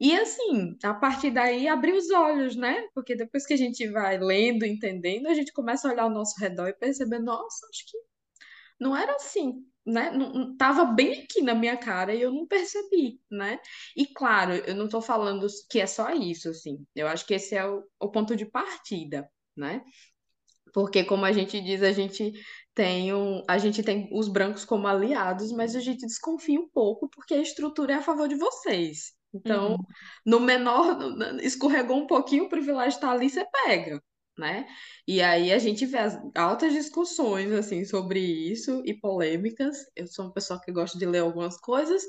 E, assim, a partir daí, abrir os olhos, né? Porque depois que a gente vai lendo, entendendo, a gente começa a olhar ao nosso redor e perceber, nossa, acho que não era assim, né? Não, tava bem aqui na minha cara e eu não percebi, né? E claro, eu não tô falando que é só isso, assim. Eu acho que esse é o, o ponto de partida, né? Porque, como a gente diz, a gente tem um, a gente tem os brancos como aliados, mas a gente desconfia um pouco porque a estrutura é a favor de vocês. Então, uhum. no menor, escorregou um pouquinho, o privilégio está ali, você pega, né? E aí a gente vê as altas discussões, assim, sobre isso e polêmicas. Eu sou uma pessoa que gosta de ler algumas coisas,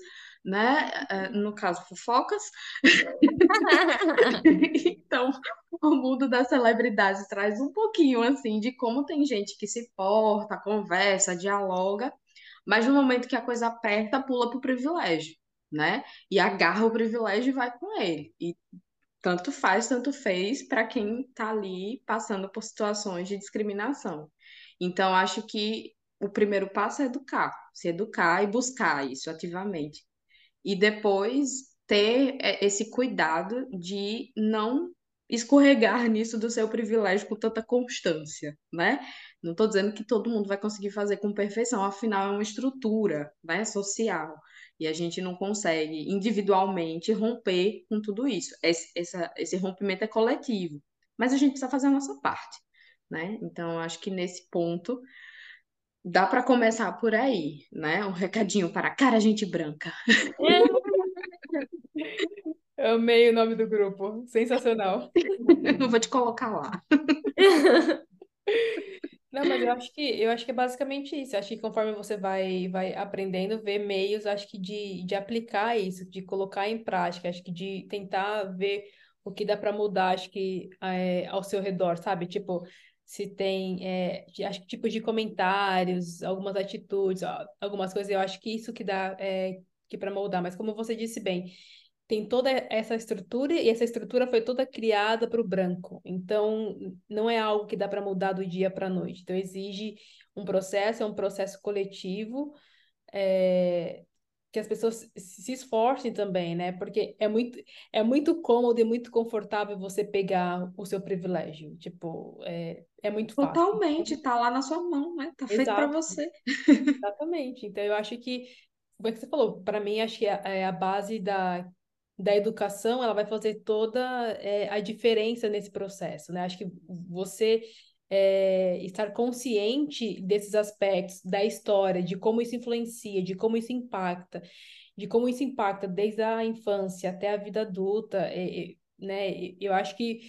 né? É, no caso, fofocas. então, o mundo das celebridades traz um pouquinho, assim, de como tem gente que se porta, conversa, dialoga, mas no momento que a coisa aperta, pula pro privilégio, né? E agarra o privilégio e vai com ele. E tanto faz, tanto fez para quem está ali passando por situações de discriminação. Então, acho que o primeiro passo é educar, se educar e buscar isso ativamente. E depois ter é, esse cuidado de não escorregar nisso do seu privilégio com tanta constância, né? Não estou dizendo que todo mundo vai conseguir fazer com perfeição, afinal é uma estrutura, né, social. E a gente não consegue individualmente romper com tudo isso. Esse, essa, esse rompimento é coletivo, mas a gente precisa fazer a nossa parte, né? Então, acho que nesse ponto dá para começar por aí, né? Um recadinho para a cara gente branca. Amei o nome do grupo, sensacional. Eu vou te colocar lá. Não, mas eu acho que eu acho que é basicamente isso. Eu acho que conforme você vai vai aprendendo, ver meios, acho que de, de aplicar isso, de colocar em prática, acho que de tentar ver o que dá para mudar, acho que é, ao seu redor, sabe? Tipo, se tem, é, acho que tipos de comentários, algumas atitudes, algumas coisas, eu acho que isso que dá é, que para moldar. Mas como você disse bem, tem toda essa estrutura e essa estrutura foi toda criada para o branco. Então, não é algo que dá para mudar do dia para a noite. Então, exige um processo, é um processo coletivo. é, que as pessoas se esforcem também, né? Porque é muito, é muito cômodo e muito confortável você pegar o seu privilégio. Tipo, é, é muito fácil. Totalmente, tá lá na sua mão, né? Tá feito para você. Exatamente. Então, eu acho que, como é que você falou, para mim, acho que a, é a base da, da educação, ela vai fazer toda é, a diferença nesse processo, né? Acho que você é, estar consciente desses aspectos da história, de como isso influencia, de como isso impacta, de como isso impacta desde a infância até a vida adulta, é, né? Eu acho que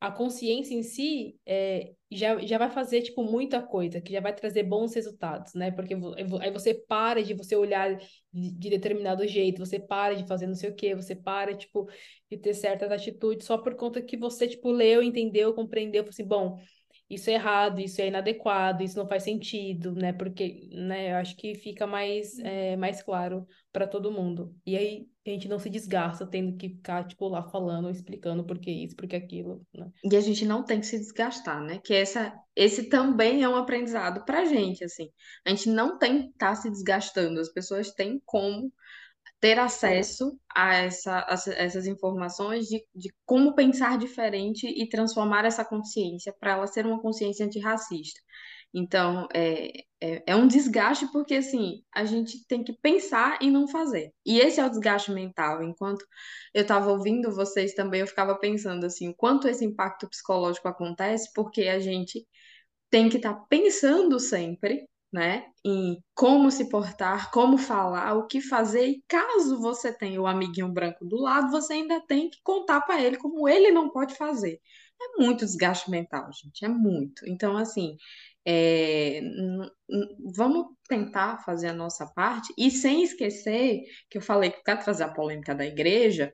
a consciência em si é, já, já vai fazer, tipo, muita coisa, que já vai trazer bons resultados, né? Porque aí você para de você olhar de, de determinado jeito, você para de fazer não sei o quê, você para, tipo, de ter certas atitudes só por conta que você, tipo, leu, entendeu, compreendeu, assim, bom, isso é errado, isso é inadequado, isso não faz sentido, né? Porque, né, eu acho que fica mais, é, mais claro para todo mundo. E aí a gente não se desgasta tendo que ficar, tipo, lá falando, explicando por que isso, por que aquilo, né? E a gente não tem que se desgastar, né? Que essa, esse também é um aprendizado pra gente, assim. A gente não tem que estar tá se desgastando, as pessoas têm como ter acesso a, essa, a essas informações de, de como pensar diferente e transformar essa consciência para ela ser uma consciência antirracista. Então, é, é, é, um desgaste porque, assim, a gente tem que pensar e não fazer. E esse é o desgaste mental. Enquanto eu estava ouvindo vocês também, eu ficava pensando, assim, o quanto esse impacto psicológico acontece porque a gente tem que estar tá pensando sempre né? Em como se portar, como falar, o que fazer. E caso você tenha o amiguinho branco do lado, você ainda tem que contar para ele como ele não pode fazer. É muito desgaste mental, gente, é muito. Então, assim, é, vamos tentar fazer a nossa parte e sem esquecer que eu falei que para trazer a polêmica da igreja,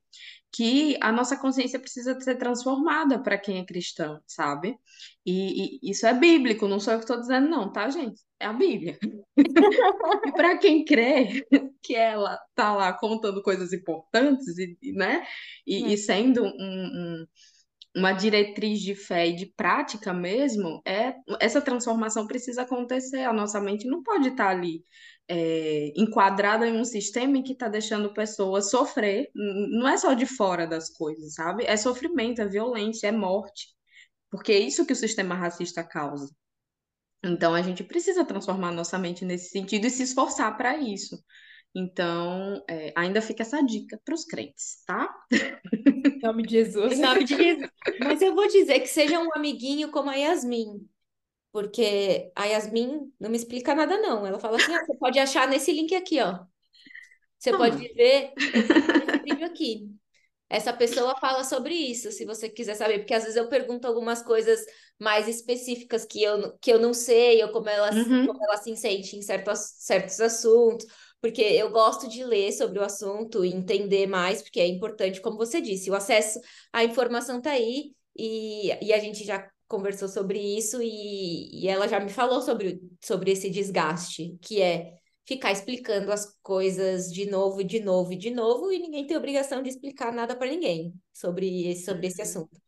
que a nossa consciência precisa ser transformada para quem é cristão, sabe? E, e, isso é bíblico, não sou eu que estou dizendo, não, tá, gente? É a Bíblia. e para quem crê que ela tá lá contando coisas importantes, e, né? E, e sendo um, um, uma diretriz de fé e de prática mesmo, é essa transformação precisa acontecer. A nossa mente não pode estar tá ali é, enquadrada em um sistema que está deixando pessoas sofrer. Não é só de fora das coisas, sabe? É sofrimento, é violência, é morte. Porque é isso que o sistema racista causa. Então a gente precisa transformar nossa mente nesse sentido e se esforçar para isso. Então, é, ainda fica essa dica para os crentes, tá? Em nome de Jesus. Em nome de Jesus. Mas eu vou dizer que seja um amiguinho como a Yasmin. Porque a Yasmin não me explica nada, não. Ela fala assim: ah, você pode achar nesse link aqui, ó. Você ah. pode ver esse vídeo aqui. Essa pessoa fala sobre isso, se você quiser saber, porque às vezes eu pergunto algumas coisas mais específicas que eu, que eu não sei, ou como ela, uhum. como ela se sente em certos, certos assuntos, porque eu gosto de ler sobre o assunto e entender mais, porque é importante, como você disse, o acesso à informação está aí, e, e a gente já conversou sobre isso e, e ela já me falou sobre, sobre esse desgaste, que é ficar explicando as coisas de novo e de novo e de novo, e ninguém tem obrigação de explicar nada para ninguém sobre esse, sobre esse uhum. assunto.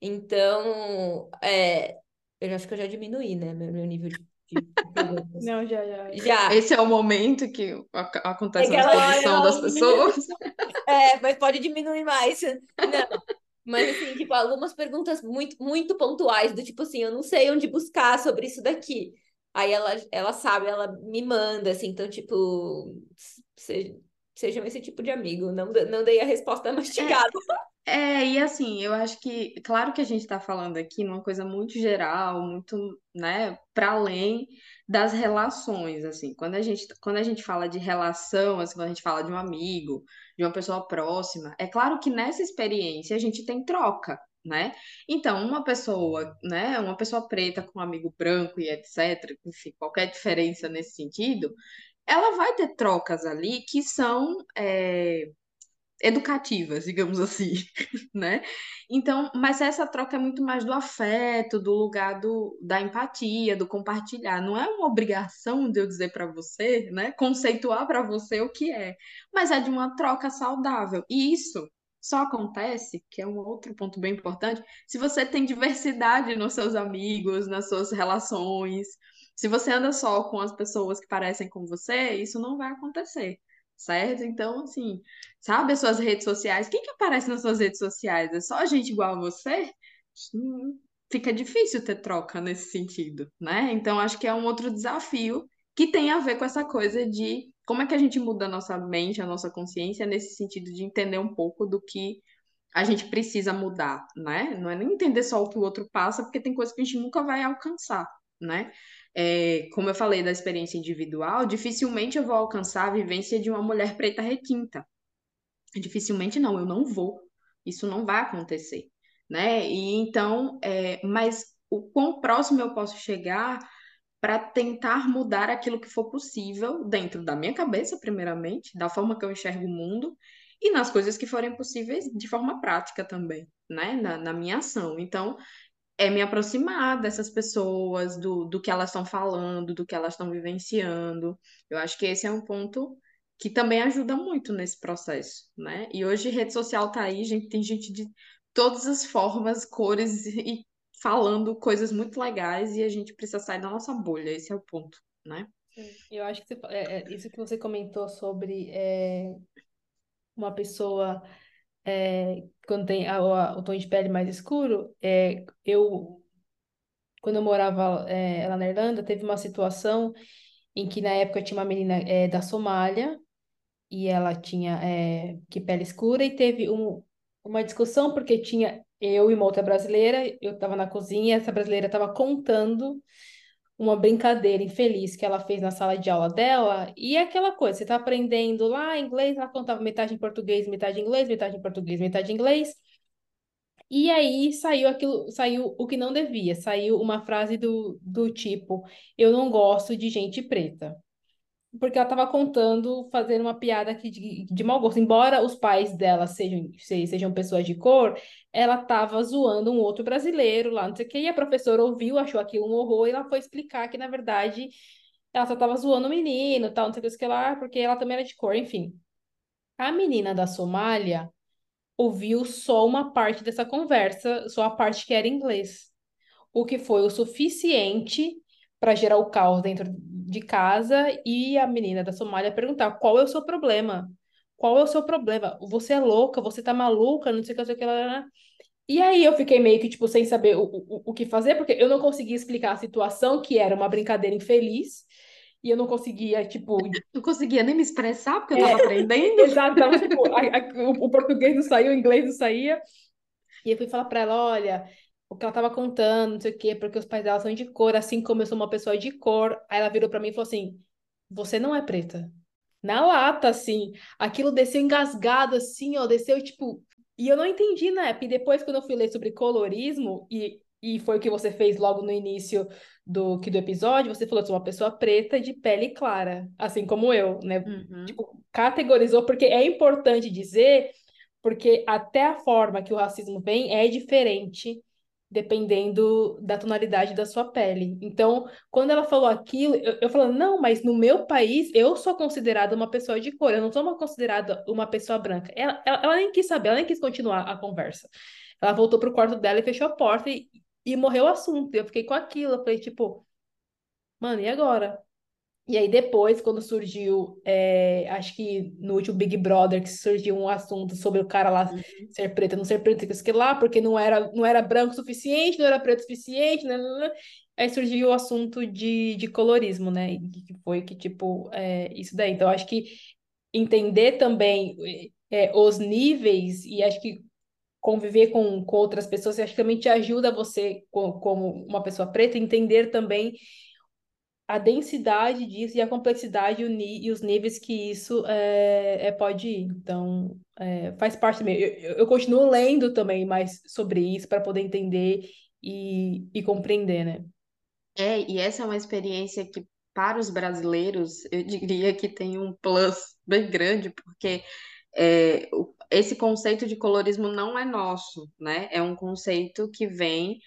Então, é, eu acho que eu já diminuí, né, meu, meu nível de, de Não, já, já, já. Esse é o momento que acontece é a exposição das pessoas. É, mas pode diminuir mais. Não, mas, assim, tipo, algumas perguntas muito, muito pontuais, do tipo assim, eu não sei onde buscar sobre isso daqui. Aí ela, ela sabe, ela me manda, assim, então, tipo, se, sejam esse tipo de amigo, não, não dei a resposta mastigada. É, é, e assim, eu acho que, claro que a gente está falando aqui numa coisa muito geral, muito, né, para além das relações, assim, quando a gente, quando a gente fala de relação, assim, quando a gente fala de um amigo, de uma pessoa próxima, é claro que nessa experiência a gente tem troca, né? Então, uma pessoa, né, uma pessoa preta com um amigo branco e etc, enfim, qualquer diferença nesse sentido, ela vai ter trocas ali que são é, educativas, digamos assim, né? Então, mas essa troca é muito mais do afeto, do lugar do, da empatia, do compartilhar. Não é uma obrigação de eu dizer para você, né? Conceituar para você o que é, mas é de uma troca saudável. E isso só acontece, que é um outro ponto bem importante, se você tem diversidade nos seus amigos, nas suas relações, Se você anda só com as pessoas que parecem com você, isso não vai acontecer, certo? Então, assim, sabe as suas redes sociais? Quem que aparece nas suas redes sociais? É só gente igual a você? Hum, fica difícil ter troca nesse sentido, né? Então, acho que é um outro desafio que tem a ver com essa coisa de como é que a gente muda a nossa mente, a nossa consciência, nesse sentido de entender um pouco do que a gente precisa mudar, né? Não é nem entender só o que o outro passa, porque tem coisas que a gente nunca vai alcançar, né? É, como eu falei da experiência individual, dificilmente eu vou alcançar a vivência de uma mulher preta requinta. Dificilmente não, eu não vou. Isso não vai acontecer, né? E então, é, mas o quão próximo eu posso chegar para tentar mudar aquilo que for possível dentro da minha cabeça, primeiramente, da forma que eu enxergo o mundo e nas coisas que forem possíveis de forma prática também, né? Na, na minha ação. Então, é me aproximar dessas pessoas, do, do que elas estão falando, do que elas estão vivenciando. Eu acho que esse é um ponto que também ajuda muito nesse processo, né? E hoje rede social tá aí, gente, tem gente de todas as formas, cores e falando coisas muito legais e a gente precisa sair da nossa bolha, esse é o ponto, né? Eu acho que você, é, é, isso que você comentou sobre é, uma pessoa é, quando tem a, a, o tom de pele mais escuro, é, eu quando eu morava é, lá na Irlanda, teve uma situação em que na época tinha uma menina é, da Somália e ela tinha é, que pele escura e teve um, uma discussão porque tinha eu e uma outra brasileira, eu estava na cozinha, essa brasileira estava contando uma brincadeira infeliz que ela fez na sala de aula dela, e é aquela coisa, você está aprendendo lá inglês, ela contava metade em português, metade em inglês, metade em português, metade em inglês. E aí saiu aquilo, saiu o que não devia, saiu uma frase do, do tipo: Eu não gosto de gente preta porque ela estava contando, fazendo uma piada aqui de, de mau gosto. Embora os pais dela sejam, sejam pessoas de cor, ela estava zoando um outro brasileiro lá, não sei o que, e a professora ouviu, achou aquilo um horror, e ela foi explicar que, na verdade, ela só estava zoando o menino, tal, não sei o que lá, porque ela também era de cor, enfim. A menina da Somália ouviu só uma parte dessa conversa, só a parte que era inglês. O que foi o suficiente para gerar o caos dentro de casa e a menina da Somália perguntar qual é o seu problema? Qual é o seu problema? Você é louca? Você tá maluca? Não sei o que, não sei o que. Lá, E aí eu fiquei meio que, tipo, sem saber o, o, o que fazer, porque eu não conseguia explicar a situação, que era uma brincadeira infeliz, e eu não conseguia, tipo... Não conseguia nem me expressar, porque eu tava é, aprendendo. Exatamente, tipo, a, a, o, o português não saiu, o inglês não saía. E eu fui falar pra ela, olha, o que ela tava contando, não sei o quê, porque os pais dela são de cor, assim como eu sou uma pessoa de cor. Aí ela virou para mim e falou assim: Você não é preta. Na lata, assim. Aquilo desceu engasgado, assim, ó, desceu tipo. E eu não entendi na época. E depois, quando eu fui ler sobre colorismo, e, e foi o que você fez logo no início do, que do episódio, você falou que sou uma pessoa preta de pele clara, assim como eu, né? Uhum. Tipo, categorizou, porque é importante dizer, porque até a forma que o racismo vem é diferente dependendo da tonalidade da sua pele. Então, quando ela falou aquilo, eu, eu falei, não, mas no meu país eu sou considerada uma pessoa de cor, eu não sou uma considerada uma pessoa branca. Ela, ela, ela nem quis saber, ela nem quis continuar a conversa. Ela voltou pro quarto dela e fechou a porta e, e morreu o assunto. Eu fiquei com aquilo, eu falei, tipo, mano, e agora? E aí depois, quando surgiu, é, acho que no último Big Brother, que surgiu um assunto sobre o cara lá uhum. ser preto, não ser preto, que lá, porque não era, não era branco o suficiente, não era preto o suficiente, né? né, né. Aí surgiu o assunto de, de colorismo, né? E que foi que, tipo, é, isso daí. Então, acho que entender também é, os níveis e acho que conviver com, com outras pessoas, acho que também te ajuda você, como uma pessoa preta, entender também a densidade disso e a complexidade e, os níveis que isso é, é pode ir. Então, é, faz parte mesmo. Eu, eu, continuo lendo também mais sobre isso para poder entender e, e compreender, né? É, e essa é uma experiência que, para os brasileiros, eu diria que tem um plus bem grande, porque é, esse conceito de colorismo não é nosso, né? É um conceito que vem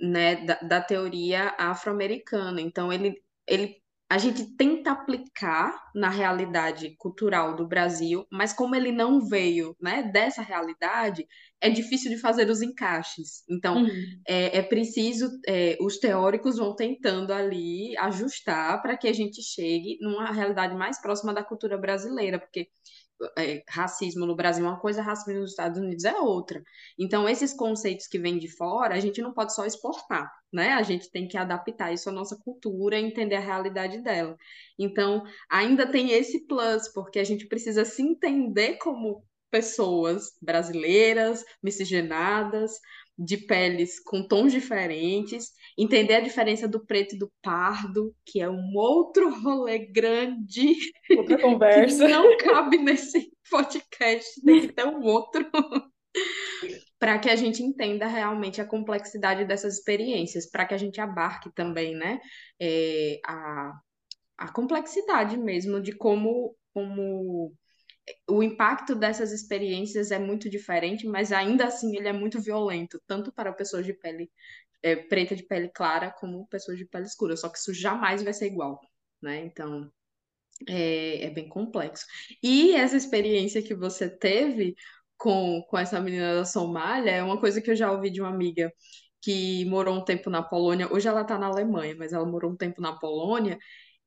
né, da, da teoria afro-americana. Então, ele ele a gente tenta aplicar na realidade cultural do Brasil, mas como ele não veio, né, dessa realidade, é difícil de fazer os encaixes. Então, Uhum. é, é preciso, é, os teóricos vão tentando ali ajustar para que a gente chegue numa realidade mais próxima da cultura brasileira, porque é, racismo no Brasil é uma coisa, racismo nos Estados Unidos é outra. Então, esses conceitos que vêm de fora, a gente não pode só exportar, né? A gente tem que adaptar isso à nossa cultura e entender a realidade dela. Então, ainda tem esse plus, porque a gente precisa se entender como pessoas brasileiras, miscigenadas, de peles com tons diferentes, entender a diferença do preto e do pardo, que é um outro rolê grande Outra que conversa. não cabe nesse podcast, tem que ter um outro, para que a gente entenda realmente a complexidade dessas experiências, para que a gente abarque também, né, é, a, a complexidade mesmo de como, como o impacto dessas experiências é muito diferente, mas ainda assim ele é muito violento, tanto para pessoas de pele é, preta de pele clara como pessoas de pele escura, só que isso jamais vai ser igual, né? Então é, é bem complexo. E essa experiência que você teve com, com essa menina da Somália é uma coisa que eu já ouvi de uma amiga que morou um tempo na Polônia. Hoje ela está na Alemanha, mas ela morou um tempo na Polônia.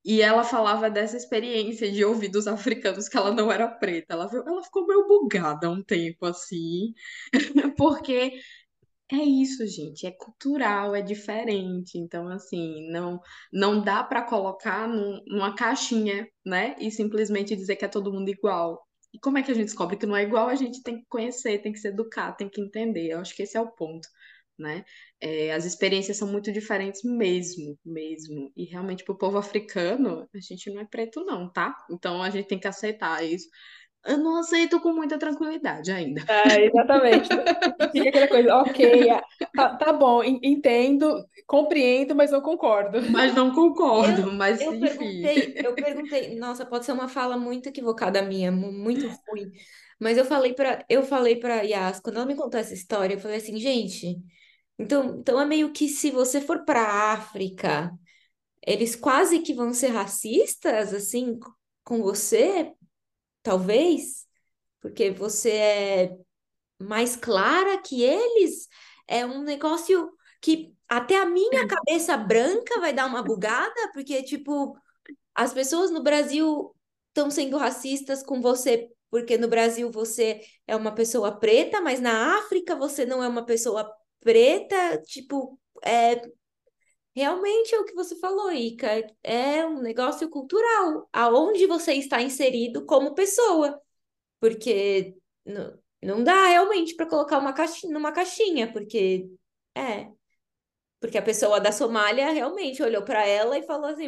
E ela falava dessa experiência de ouvir dos africanos que ela não era preta. Ela, ela ficou meio bugada um tempo assim, porque é isso, gente, é cultural, é diferente. Então, assim, não não dá para colocar num- numa caixinha, né? E simplesmente dizer que é todo mundo igual. E como é que a gente descobre que não é igual? A gente tem que conhecer, tem que se educar, tem que entender. Eu acho que esse é o ponto, né? É, as experiências são muito diferentes mesmo, mesmo. E realmente, para o povo africano, a gente não é preto, não, tá? Então a gente tem que aceitar isso. Eu não aceito com muita tranquilidade ainda. É, exatamente. Fica aquela coisa, ok, ah, tá, tá bom, en- entendo, compreendo, mas não concordo. Mas não concordo, Eu, mas eu enfim. perguntei, eu perguntei, nossa, pode ser uma fala muito equivocada minha, mu- muito ruim, mas eu falei para, eu falei para Yas, quando ela me contou essa história, eu falei assim, gente, então, então é meio que se você for para a África, eles quase que vão ser racistas assim com você, talvez, porque você é mais clara que eles, é um negócio que até a minha cabeça branca vai dar uma bugada, porque, tipo, as pessoas no Brasil estão sendo racistas com você, porque no Brasil você é uma pessoa preta, mas na África você não é uma pessoa preta, tipo, é. Realmente é o que você falou, Ica. É um negócio cultural, aonde você está inserido como pessoa. Porque não, não dá realmente para colocar uma caixinha, numa caixinha, porque é, porque a pessoa da Somália realmente olhou para ela e falou assim,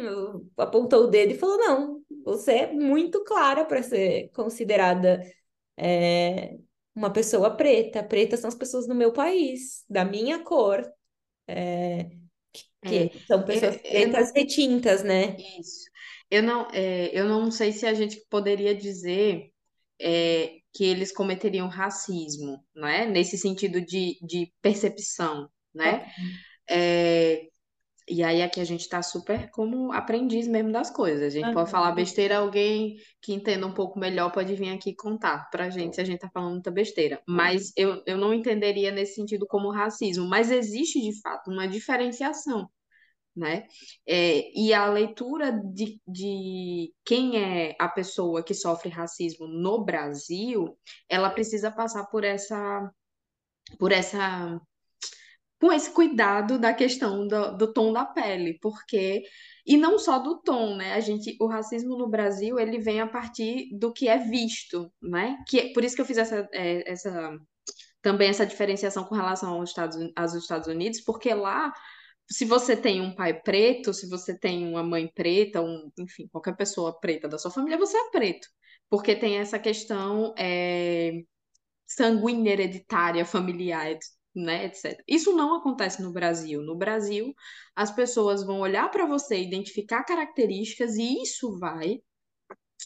apontou o dedo e falou: não, você é muito clara para ser considerada é, uma pessoa preta. Pretas são as pessoas do meu país, da minha cor, é, É, que são pessoas eu, eu pretas não, retintas, né? isso. Eu não, é, eu não sei se a gente poderia dizer é, que eles cometeriam racismo, né? Nesse sentido de, de percepção, né? É, E aí aqui a gente tá super como aprendiz mesmo das coisas. A gente pode falar besteira, alguém que entenda um pouco melhor pode vir aqui contar pra gente se a gente tá falando muita besteira. Mas eu, eu não entenderia nesse sentido como racismo. Mas existe de fato uma diferenciação, né? É, e a leitura de, de quem é a pessoa que sofre racismo no Brasil, ela precisa passar por essa, por essa com esse cuidado da questão do, do tom da pele, porque e não só do tom, né? A gente, o racismo no Brasil ele vem a partir do que é visto, né? Que por isso que eu fiz essa, é, essa também essa diferenciação com relação aos Estados, aos Estados Unidos, porque lá se você tem um pai preto, se você tem uma mãe preta, um, enfim, qualquer pessoa preta da sua família, você é preto. Porque tem essa questão é, sanguínea hereditária, familiar, né, etc. Isso não acontece no Brasil. No Brasil, as pessoas vão olhar para você, identificar características e isso vai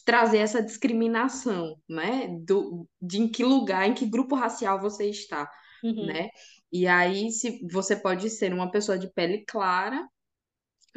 trazer essa discriminação, né, do, de em que lugar, em que grupo racial você está, Uhum. né? E aí, se você pode ser uma pessoa de pele clara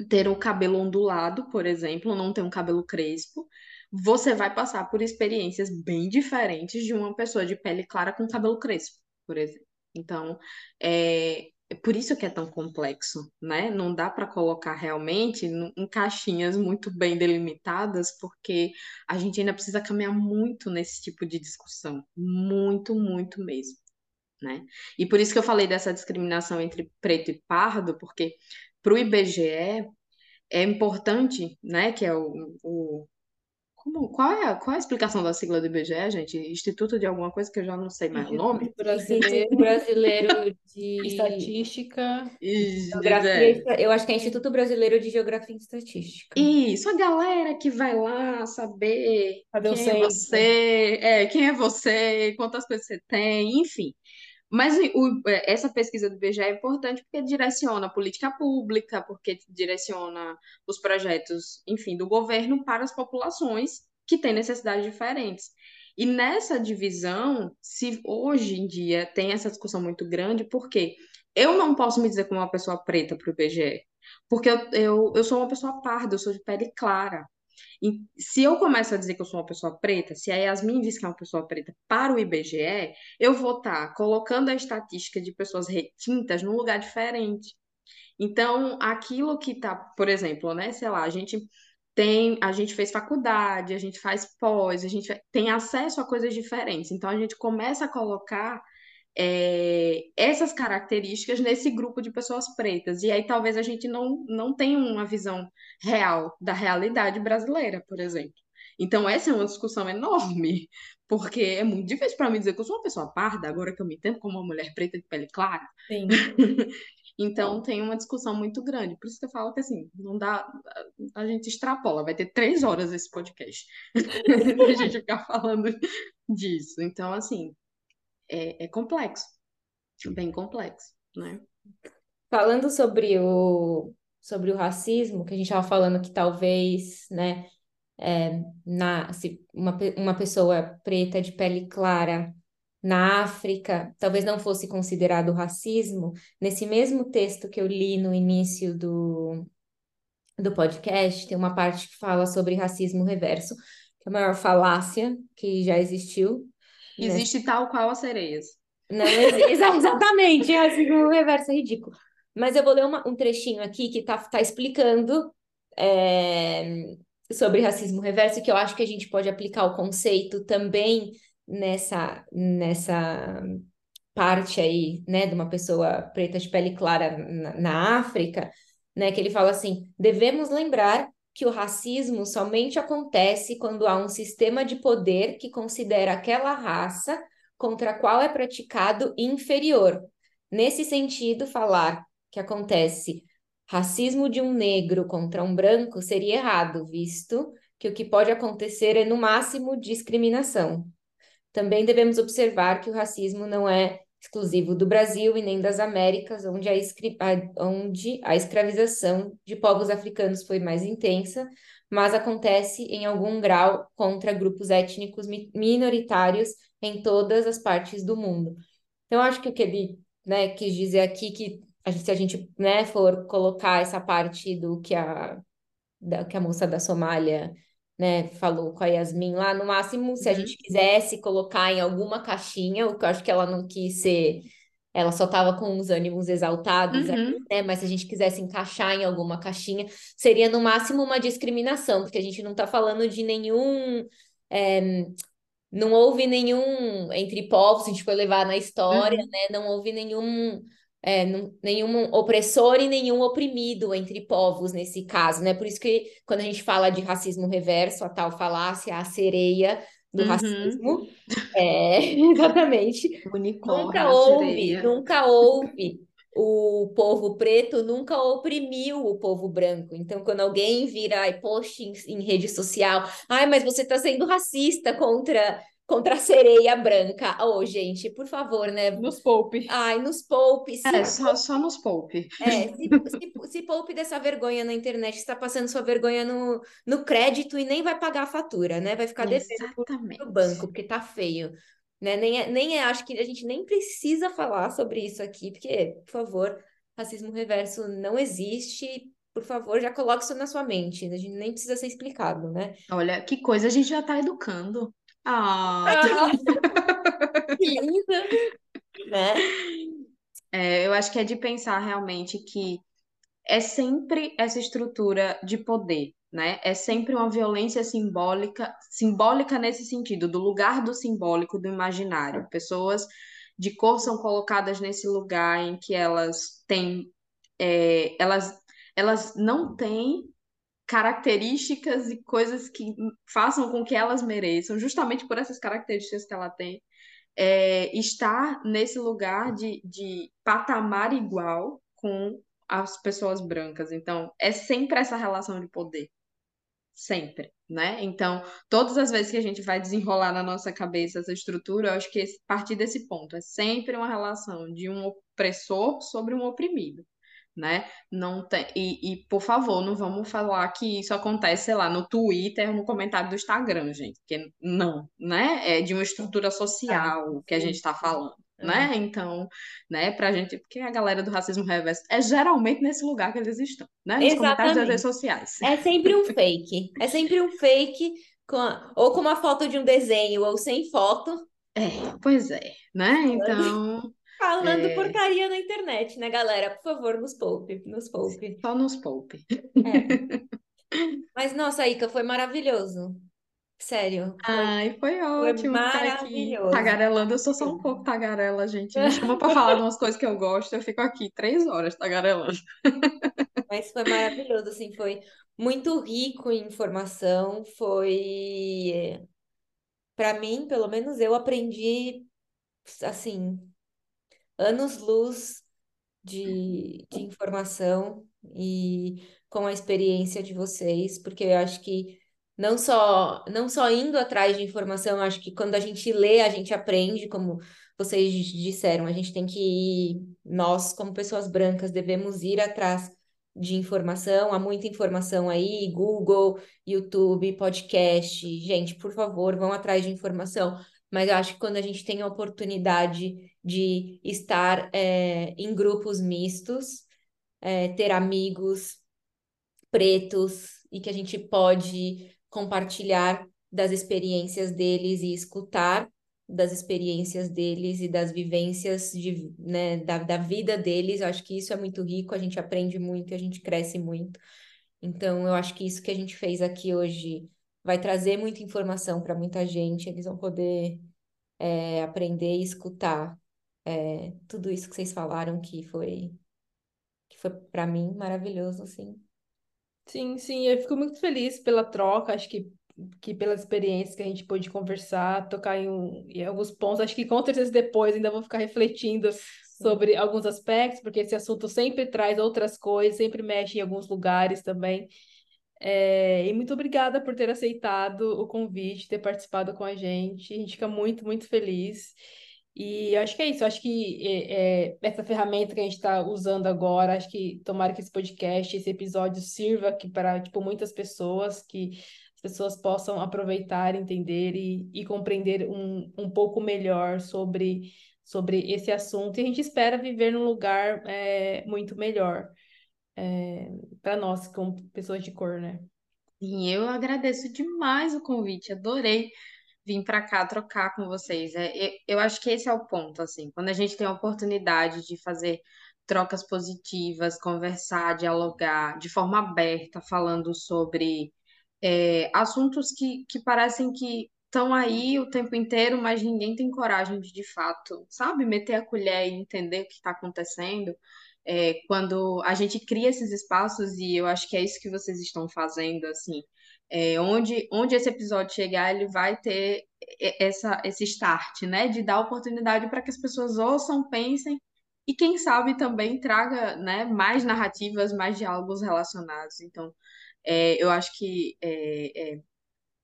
ter o cabelo ondulado, por exemplo, não ter um cabelo crespo, você vai passar por experiências bem diferentes de uma pessoa de pele clara com cabelo crespo, por exemplo. Então, é, é por isso que é tão complexo, né? Não dá para colocar realmente em caixinhas muito bem delimitadas, porque a gente ainda precisa caminhar muito nesse tipo de discussão, muito, muito mesmo, né? E por isso que eu falei dessa discriminação entre preto e pardo, porque para o IBGE é importante, né, que é o, o como, qual, é a, qual é a explicação da sigla do IBGE, gente? Instituto de alguma coisa que eu já não sei mais o nome? Brasileiro, Brasileiro de Estatística e Geografia. Eu acho que é Instituto Brasileiro de Geografia e Estatística. Isso, a galera que vai lá saber Cadê quem é você, é, quem é você, quantas coisas você tem, enfim. Mas o, essa pesquisa do IBGE é importante porque direciona a política pública, porque direciona os projetos, enfim, do governo para as populações que têm necessidades diferentes. E nessa divisão, se hoje em dia tem essa discussão muito grande, porque eu não posso me dizer como uma pessoa preta para o IBGE, porque eu, eu, eu sou uma pessoa parda, eu sou de pele clara. E se eu começo a dizer que eu sou uma pessoa preta, se a Yasmin diz que é uma pessoa preta para o IBGE, eu vou estar tá colocando a estatística de pessoas retintas num lugar diferente. Então, aquilo que está, por exemplo, né, sei lá, a gente tem, a gente fez faculdade, a gente faz pós, a gente tem acesso a coisas diferentes. Então, a gente começa a colocar é, essas características nesse grupo de pessoas pretas. E aí talvez a gente não, não tenha uma visão real da realidade brasileira, por exemplo. Então, essa é uma discussão enorme, porque é muito difícil para mim dizer que eu sou uma pessoa parda, agora que eu me entendo como uma mulher preta de pele clara. Sim. então, tem uma discussão muito grande. Por isso que eu falo que, assim, não dá... A gente extrapola. Vai ter três horas esse podcast. a gente ficar falando disso. Então, assim, é, é complexo, bem complexo, né? Falando sobre o, sobre o racismo, que a gente estava falando que talvez, né, é, na, se uma, uma pessoa preta de pele clara na África talvez não fosse considerado racismo, nesse mesmo texto que eu li no início do, do podcast, tem uma parte que fala sobre racismo reverso, que é a maior falácia que já existiu? Existe né? tal qual as sereias. Não exatamente, é assim, o reverso é ridículo. Mas eu vou ler uma, um trechinho aqui que está tá explicando é, sobre racismo reverso, que eu acho que a gente pode aplicar o conceito também nessa, nessa parte aí, né, de uma pessoa preta de pele clara na, na África, né, que ele fala assim: devemos lembrar que o racismo somente acontece quando há um sistema de poder que considera aquela raça contra a qual é praticado inferior. Nesse sentido, falar que acontece racismo de um negro contra um branco seria errado, visto que o que pode acontecer é, no máximo, discriminação. Também devemos observar que o racismo não é exclusivo do Brasil e nem das Américas, onde a, onde a escravização de povos africanos foi mais intensa, mas acontece em algum grau contra grupos étnicos minoritários em todas as partes do mundo. Então, acho que o que ele né, quis dizer aqui que a gente, se a gente né, for colocar essa parte do que a, da, que a moça da Somália né, falou com a Yasmin lá, no máximo, se a uhum. gente quisesse colocar em alguma caixinha, o que eu acho que ela não quis ser, ela só estava com os ânimos exaltados, uhum. né, mas se a gente quisesse encaixar em alguma caixinha, seria no máximo uma discriminação, porque a gente não está falando de nenhum. É, não houve nenhum, entre povos, a gente for levar na história, uhum. né, não houve nenhum é, nenhum opressor e nenhum oprimido entre povos nesse caso, né? Por isso que quando a gente fala de racismo reverso, a tal falácia, a sereia do uhum. racismo, é, exatamente. Unicórnio, nunca houve, nunca houve o povo preto nunca oprimiu o povo branco. Então, quando alguém vira e post em, em, rede social, ai, mas você está sendo racista contra contra a sereia branca. Oh, gente, por favor, né? Nos poupe. Ai, nos poupe. Se... É, só, só nos poupe. É, se, se, se poupe dessa vergonha na internet, está passando sua vergonha no, no crédito e nem vai pagar a fatura, né? Vai ficar devendo no banco, porque tá feio. Né? Nem, é, nem é, acho que a gente nem precisa falar sobre isso aqui, porque, por favor, racismo reverso não existe, Por favor, já coloque isso na sua mente. A gente nem precisa ser explicado, né? Olha, que coisa a gente já está educando. Ah, que linda! Né? É, eu acho que é de pensar realmente que é sempre essa estrutura de poder, né? É sempre uma violência simbólica, simbólica nesse sentido, do lugar do simbólico, do imaginário. Pessoas de cor são colocadas nesse lugar em que elas têm, é, elas, elas não têm características e coisas que façam com que elas mereçam, justamente por essas características que ela tem, é, estar nesse lugar de, de patamar igual com as pessoas brancas. Então, é sempre essa relação de poder. Sempre, né? Então, todas as vezes que a gente vai desenrolar na nossa cabeça essa estrutura, eu acho que a partir desse ponto é sempre uma relação de um opressor sobre um oprimido né? Não tem, e, e, por favor, não vamos falar que isso acontece, sei lá, no Twitter ou no comentário do Instagram, gente, porque não, né? É de uma estrutura social ah, que a gente está falando. Uhum. Né? Então, né, pra gente, porque a galera do racismo reverso é geralmente nesse lugar que eles estão, né? Nos Exatamente. comentários das redes sociais. É sempre um fake. É sempre um fake com a, ou com uma foto de um desenho ou sem foto. É, pois é, né? Então, Falando é... porcaria na internet, né, galera? Por favor, nos poupe, nos poupe. Só nos poupe. É. Mas, nossa, Ica, foi maravilhoso. Sério. Foi, Ai, foi ótimo foi maravilhoso. tagarelando. Eu sou só um pouco tagarela, gente. Me chama pra falar de umas coisas que eu gosto, eu fico aqui três horas tagarelando. Mas foi maravilhoso, assim, foi muito rico em informação, foi... Para mim, pelo menos, eu aprendi, assim, anos-luz de, de informação e com a experiência de vocês, porque eu acho que não só não só indo atrás de informação, acho que quando a gente lê, a gente aprende, como vocês disseram, a gente tem que ir, nós, como pessoas brancas, devemos ir atrás de informação, há muita informação aí, Google, YouTube, podcast, gente, por favor, vão atrás de informação, mas eu acho que quando a gente tem a oportunidade de estar é, em grupos mistos, é, ter amigos pretos e que a gente pode compartilhar das experiências deles e escutar das experiências deles e das vivências de, né, da, da vida deles. Eu acho que isso é muito rico, a gente aprende muito e a gente cresce muito. Então, eu acho que isso que a gente fez aqui hoje vai trazer muita informação para muita gente, eles vão poder é, aprender e escutar é, tudo isso que vocês falaram que foi que foi para mim maravilhoso, assim. Sim, sim, eu fico muito feliz pela troca, acho que, que pela experiência que a gente pôde conversar, tocar em, um, em alguns pontos, acho que com certeza depois ainda vou ficar refletindo sobre alguns aspectos, porque esse assunto sempre traz outras coisas, sempre mexe em alguns lugares também. É, e muito obrigada por ter aceitado o convite, ter participado com a gente. A gente fica muito, muito feliz. E acho que é isso. Acho que é, é, essa ferramenta que a gente está usando agora, acho que tomara que esse podcast, esse episódio sirva aqui para tipo, muitas pessoas, que as pessoas possam aproveitar, entender e, e compreender um, um pouco melhor sobre, sobre esse assunto. E a gente espera viver num lugar é, muito melhor é, para nós, como pessoas de cor, né? Sim, eu agradeço demais o convite, adorei vir para cá trocar com vocês. É, eu acho que esse é o ponto, assim, quando a gente tem a oportunidade de fazer trocas positivas, conversar, dialogar de forma aberta, falando sobre é, assuntos que, que parecem que estão aí o tempo inteiro, mas ninguém tem coragem de, de fato, sabe, meter a colher e entender o que está acontecendo é, quando a gente cria esses espaços, e eu acho que é isso que vocês estão fazendo, assim, é, onde, onde esse episódio chegar, ele vai ter essa, esse start, né, de dar oportunidade para que as pessoas ouçam, pensem, e quem sabe também traga, né, mais narrativas, mais diálogos relacionados. Então, é, eu acho que é, é,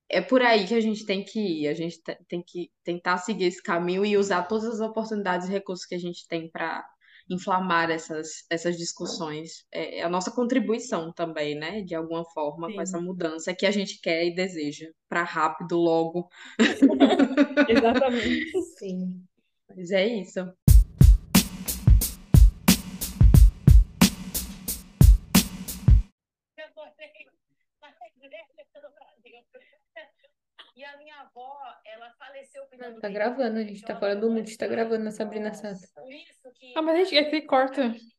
é por aí que a gente tem que ir, a gente tem que tentar seguir esse caminho e usar todas as oportunidades e recursos que a gente tem para inflamar essas, essas discussões. É, é, a nossa contribuição também, né? De alguma forma, Sim. com essa mudança que a gente quer e deseja. Para rápido, logo. Exatamente. Sim. Mas é isso. Eu minha avó, ela faleceu cuidando Tá dele. gravando, a gente tá fora do ela mute, tá gravando a Sabrina Sato. Por isso que Ah, mas a gente, é que corta.